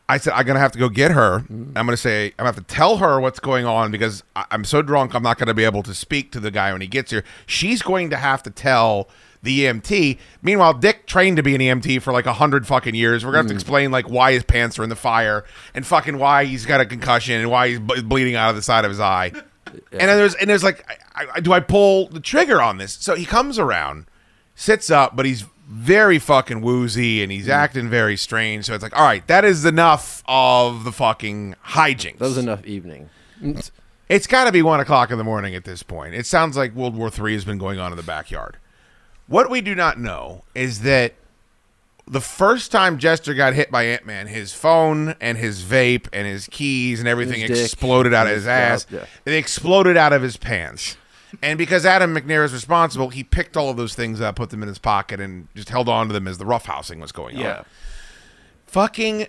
I said I'm gonna have to go get her. Mm-hmm. I'm gonna say I'm gonna have to tell her what's going on because I- I'm so drunk I'm not gonna be able to speak to the guy when he gets here. She's going to have to tell the EMT. Meanwhile, Dick trained to be an EMT for like a hundred fucking years. We're gonna have to Mm. explain like why his pants are in the fire and fucking why he's got a concussion and why he's ble- bleeding out of the side of his eye. And there's and there's like, I, I, do I pull the trigger on this? So he comes around, sits up, but he's very fucking woozy and he's mm. acting very strange. So it's like, all right, that is enough of the fucking hijinks. That was enough evening. It's got to be one o'clock in the morning at this point. It sounds like World War III has been going on in the backyard. What we do not know is that the first time Jester got hit by Ant Man, his phone and his vape and his keys and everything His dick exploded out of his ass. job, It exploded out of his pants. And because Adam McNair is responsible, he picked all of those things up, put them in his pocket, and just held on to them as the roughhousing was going on Yeah. fucking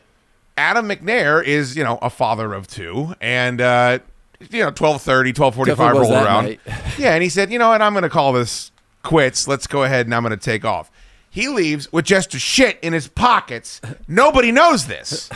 Adam McNair is, you know, a father of two and uh you know, 1230, 1245 Definitely was roll that around. night. Yeah, and he said, "You know what? I'm going to call this quits. Let's go ahead and I'm going to take off." He leaves with just a shit in his pockets. Nobody knows this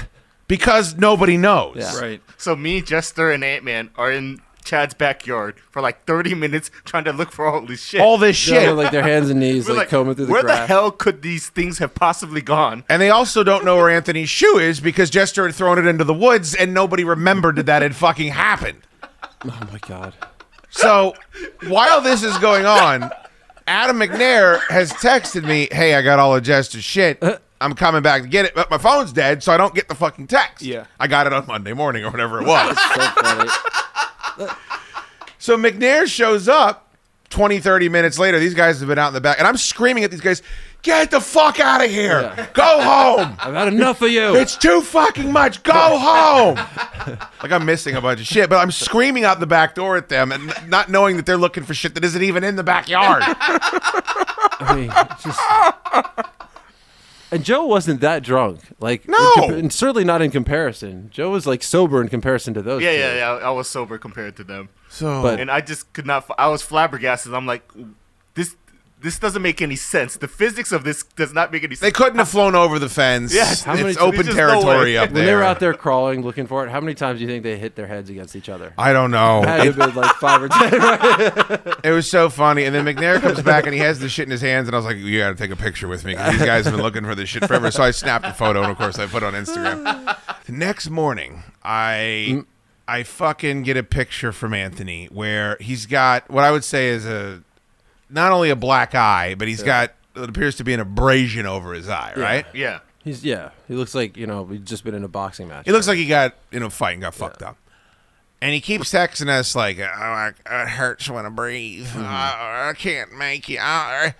because nobody knows. Right. So me, Jester, and Ant Man are in Chad's backyard for like 30 minutes trying to look for all this shit. All this Yeah, shit. with, like their hands and knees, We're like, combing through the Where grass. the hell could these things have possibly gone? And they also don't know where Anthony's shoe is because Jester had thrown it into the woods and nobody remembered that that had fucking happened. Oh my god. So while this is going on, Adam McNair has texted me, "Hey, I got all of Jester's shit. Uh. I'm coming back to get it, but my phone's dead, so I don't get the fucking text. Yeah. I got it on Monday morning or whatever it was. So so McNair shows up 20, 30 minutes later. These guys have been out in the back, and I'm screaming at these guys, "Get the fuck out of here! Yeah. Go home! I've had enough of you. It's too fucking much. Go home!" like I'm missing a bunch of shit, but I'm screaming out the back door at them, and not knowing that they're looking for shit that isn't even in the backyard. I mean, just. And Joe wasn't that drunk, like No! in compa- and certainly not in comparison. Joe was like sober in comparison to those. Yeah, two. yeah, yeah. I was sober compared to them. So, But- and I just could not. I was flabbergasted. I'm like, this, this doesn't make any sense. The physics of this does not make any sense. they couldn't have flown over the fence. Yes. How many- it's open there's just no territory up there. When they were out there crawling, looking for it, how many times do you think they hit their heads against each other? I don't know. Had to been like five or ten. Right? It was so funny. And then McNair comes back and he has the shit in his hands. And I was like, you got to take a picture with me because these guys have been looking for this shit forever. So I snapped a photo and, of course, I put it on Instagram. The next morning, I. Mm. I fucking get a picture from Anthony where he's got what I would say is a not only a black eye, but he's got what appears to be an abrasion over his eye, right? Yeah. He's yeah. He looks like you know he's just been in a boxing match. He looks like he got in a fight and got fucked up. And he keeps texting us like, oh, I, it hurts when I breathe. Mm-hmm. Oh, I can't make it. Oh."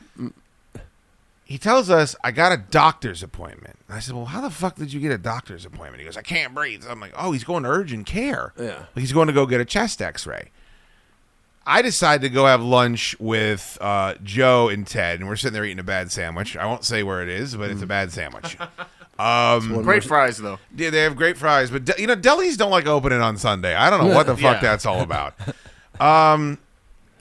He tells us, I got a doctor's appointment. I said, well, how the fuck did you get a doctor's appointment? He goes, I can't breathe. I'm like, oh, he's going to urgent care. Yeah. He's going to go get a chest x-ray. I decided to go have lunch with uh, Joe and Ted, and we're sitting there eating a bad sandwich. I won't say where it is, but it's a bad sandwich. Um, Great fries though. yeah, they have great fries, but de- you know, delis don't like opening on Sunday. I don't know what the fuck Yeah. that's all about. Um,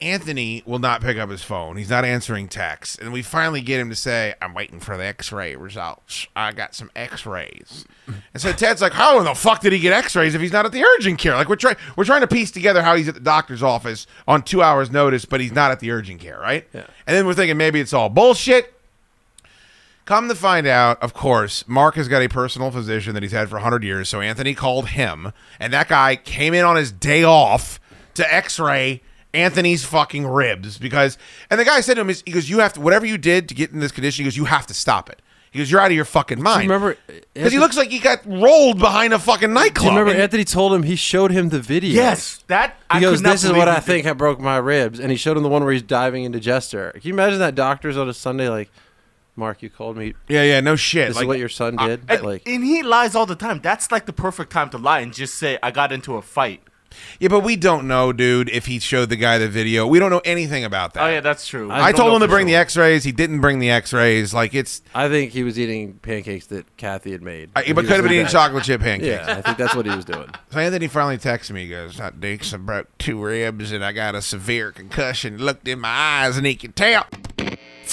Anthony will not pick up his phone. He's not answering texts, and we finally get him to say, "I'm waiting for the X-ray results. I got some X-rays." And so Ted's like, "How in the fuck did he get X-rays if he's not at the urgent care?" Like we're trying, we're trying to piece together how he's at the doctor's office on two hours' notice, but he's not at the urgent care, right? Yeah. And then we're thinking maybe it's all bullshit. Come to find out, of course, Mark has got a personal physician that he's had for 100 years. So Anthony called him, and that guy came in on his day off to x ray Anthony's fucking ribs. Because, and the guy said to him, he goes, You have to, whatever you did to get in this condition, he goes, You have to stop it. He goes, You're out of your fucking mind. remember- Because he looks like he got rolled behind a fucking Do nightclub. you remember And- Anthony told him he showed him the video? Yes, that I goes, could not "This is what he I think I broke my ribs," and he showed him the one where he's diving into Jester. Can you imagine that doctor's on a Sunday like, "Mark, you called me. yeah, yeah, no shit. This is what your son did." And, like, and he lies all the time. That's like the perfect time to lie and just say I got into a fight. Yeah, but we don't know, dude, if he showed the guy the video. We don't know anything about that. Oh yeah, that's true. I, don't told him to for bring the. X-rays. He didn't bring the X-rays. Like it's, I think he was eating pancakes that Kathy had made. I, but could have been eating bed. chocolate chip pancakes. Yeah, I think that's what he was doing. So Anthony finally texted me. He goes, "That Dix, I broke two ribs and I got a severe concussion. Looked in my eyes and he could tell."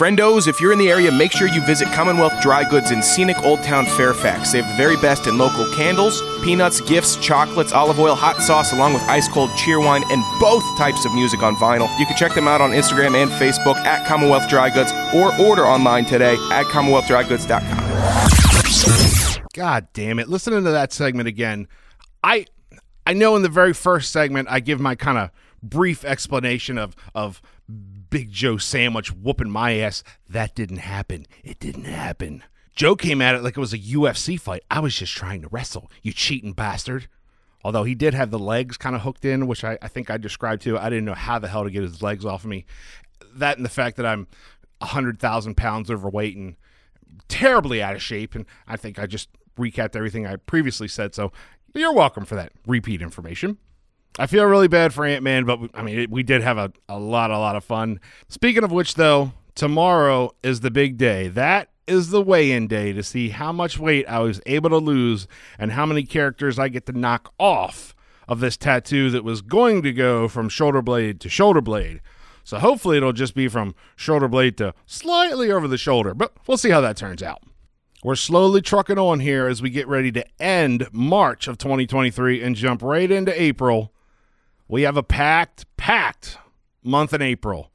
Friendos, if you're in the area, make sure you visit Commonwealth Dry Goods in scenic Old Town Fairfax. They have the very best in local candles, peanuts, gifts, chocolates, olive oil, hot sauce, along with ice cold Cheerwine and both types of music on vinyl. You can check them out on Instagram and Facebook at Commonwealth Dry Goods or order online today at CommonwealthDryGoods.com. God damn it. Listening to that segment again, I I know in the very first segment I give my kind of brief explanation of of Big Joe Sandwich whooping my ass. That didn't happen. It didn't happen. Joe came at it like it was a UFC fight. I was just trying to wrestle. You cheating bastard. Although he did have the legs kind of hooked in, which I, I think I described to. I didn't know how the hell to get his legs off of me. That and the fact that I'm 100,000 pounds overweight and terribly out of shape. And I think I just recapped everything I previously said. So you're welcome for that repeat information. I feel really bad for Ant Man, but I mean, it, we did have a, a lot, a lot of fun. Speaking of which, though, tomorrow is the big day. That is the weigh in day to see how much weight I was able to lose and how many characters I get to knock off of this tattoo that was going to go from shoulder blade to shoulder blade. So hopefully it'll just be from shoulder blade to slightly over the shoulder, but we'll see how that turns out. We're slowly trucking on here as we get ready to end March of 2023 and jump right into April. We have a packed, packed month in April.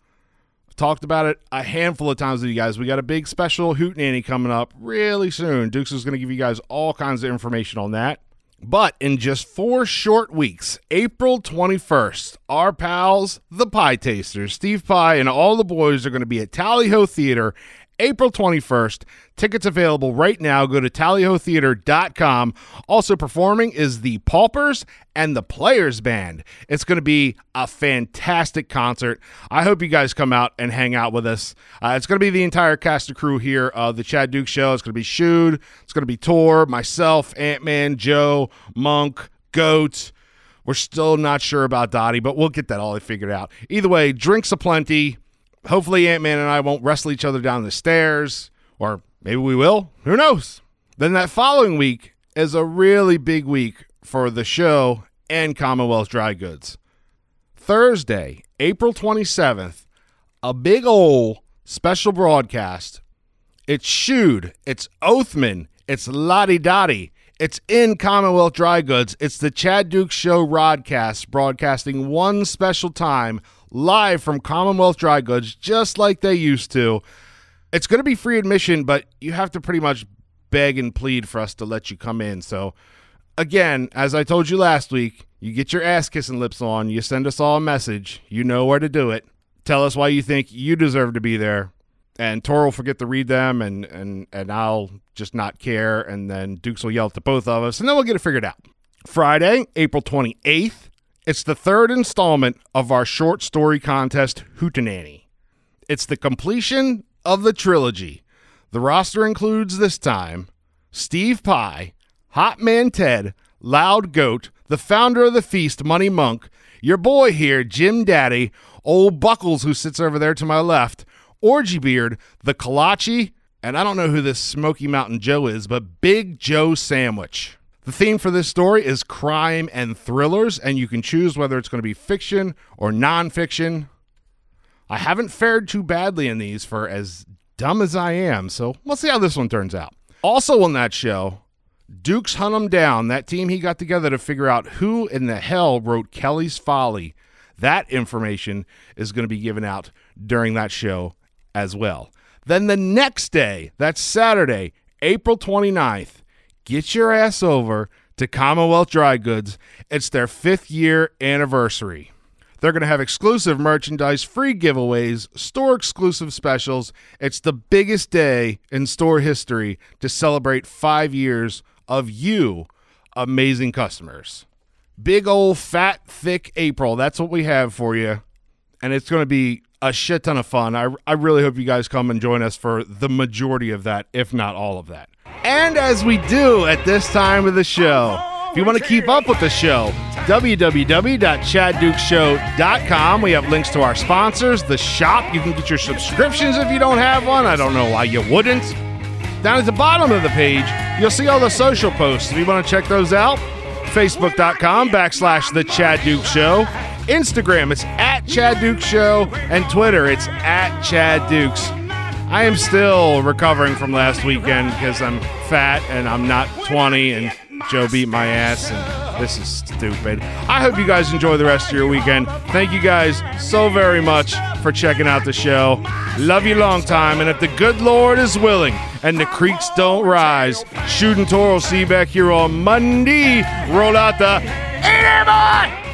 I've talked about it a handful of times with you guys. We got a big special Hootenanny coming up really soon. Dukes is going to give you guys all kinds of information on that. But in just four short weeks, April 21st, our pals, the Pietasters, Steve Pie, and all the boys are going to be at Tally Ho Theater April 21st. Tickets available right now. Go to tallyhotheater.com. Also performing is the Paupers and the Players Band. It's going to be a fantastic concert. I hope you guys come out and hang out with us. Uh, it's going to be the entire cast and crew here of the Chad Dukes Show. It's going to be Shoot. It's going to be Tor, myself, Ant Man, Joe, Monk, Goat. We're still not sure about Dottie, but we'll get that all figured out. Either way, drinks aplenty. Hopefully, Ant Man and I won't wrestle each other down the stairs, or maybe we will. Who knows? Then that following week is a really big week for the show and Commonwealth Dry Goods. Thursday, April 27th, a big ol' special broadcast. It's Shoed, it's Oathman, it's Lottie Dottie, it's in Commonwealth Dry Goods. It's the Chad Dukes Show broadcast, broadcasting one special time live from Commonwealth Dry Goods, just like they used to. It's going to be free admission, but you have to pretty much beg and plead for us to let you come in. So, again, as I told you last week, you get your ass kissing lips on, you send us all a message, you know where to do it. Tell us why you think you deserve to be there. And Tor will forget to read them, and, and, and I'll just not care. And then Dukes will yell at the both of us, and then we'll get it figured out. Friday, April 28th, it's the third installment of our short story contest, Hootenanny. It's the completion of the trilogy. The roster includes this time Steve Pie, Hot Man Ted, Loud Goat, the founder of the feast, Money Monk, your boy here, Jim Daddy, Old Buckles, who sits over there to my left, Orgy Beard, the Kalachi, and I don't know who this Smoky Mountain Joe is, but Big Joe Sandwich. The theme for this story is crime and thrillers, and you can choose whether it's going to be fiction or nonfiction. I haven't fared too badly in these for as dumb as I am, so we'll see how this one turns out. Also on that show, Dukes hunt 'em down, that team he got together to figure out who in the hell wrote Kelly's Folly. That information is going to be given out during that show as well. Then the next day, that's Saturday, April 29th, get your ass over to Commonwealth Dry Goods. It's their fifth year anniversary. They're going to have exclusive merchandise, free giveaways, store exclusive specials. It's the biggest day in store history to celebrate five years of you, amazing customers. Big old fat, thick April. That's what we have for you. And it's going to be a shit ton of fun. I, I really hope you guys come and join us for the majority of that, if not all of that. And as we do at this time of the show, if you want to keep up with the show, www.chaddukeshow.com. We have links to our sponsors, the shop. You can get your subscriptions if you don't have one. I don't know why you wouldn't. Down at the bottom of the page, you'll see all the social posts. If you want to check those out, facebook.com backslash the Chad Dukes Show. Instagram, it's at Chad Dukes Show. And Twitter, it's at Chad Dukes. I am still recovering from last weekend because I'm fat and I'm not 20 and Joe beat my ass and this is stupid. I hope you guys enjoy the rest of your weekend. Thank you guys so very much for checking out the show. Love you long time. And if the good Lord is willing and the creeks don't rise, shooting Toro see back here on Monday. Roll out the 80 boy!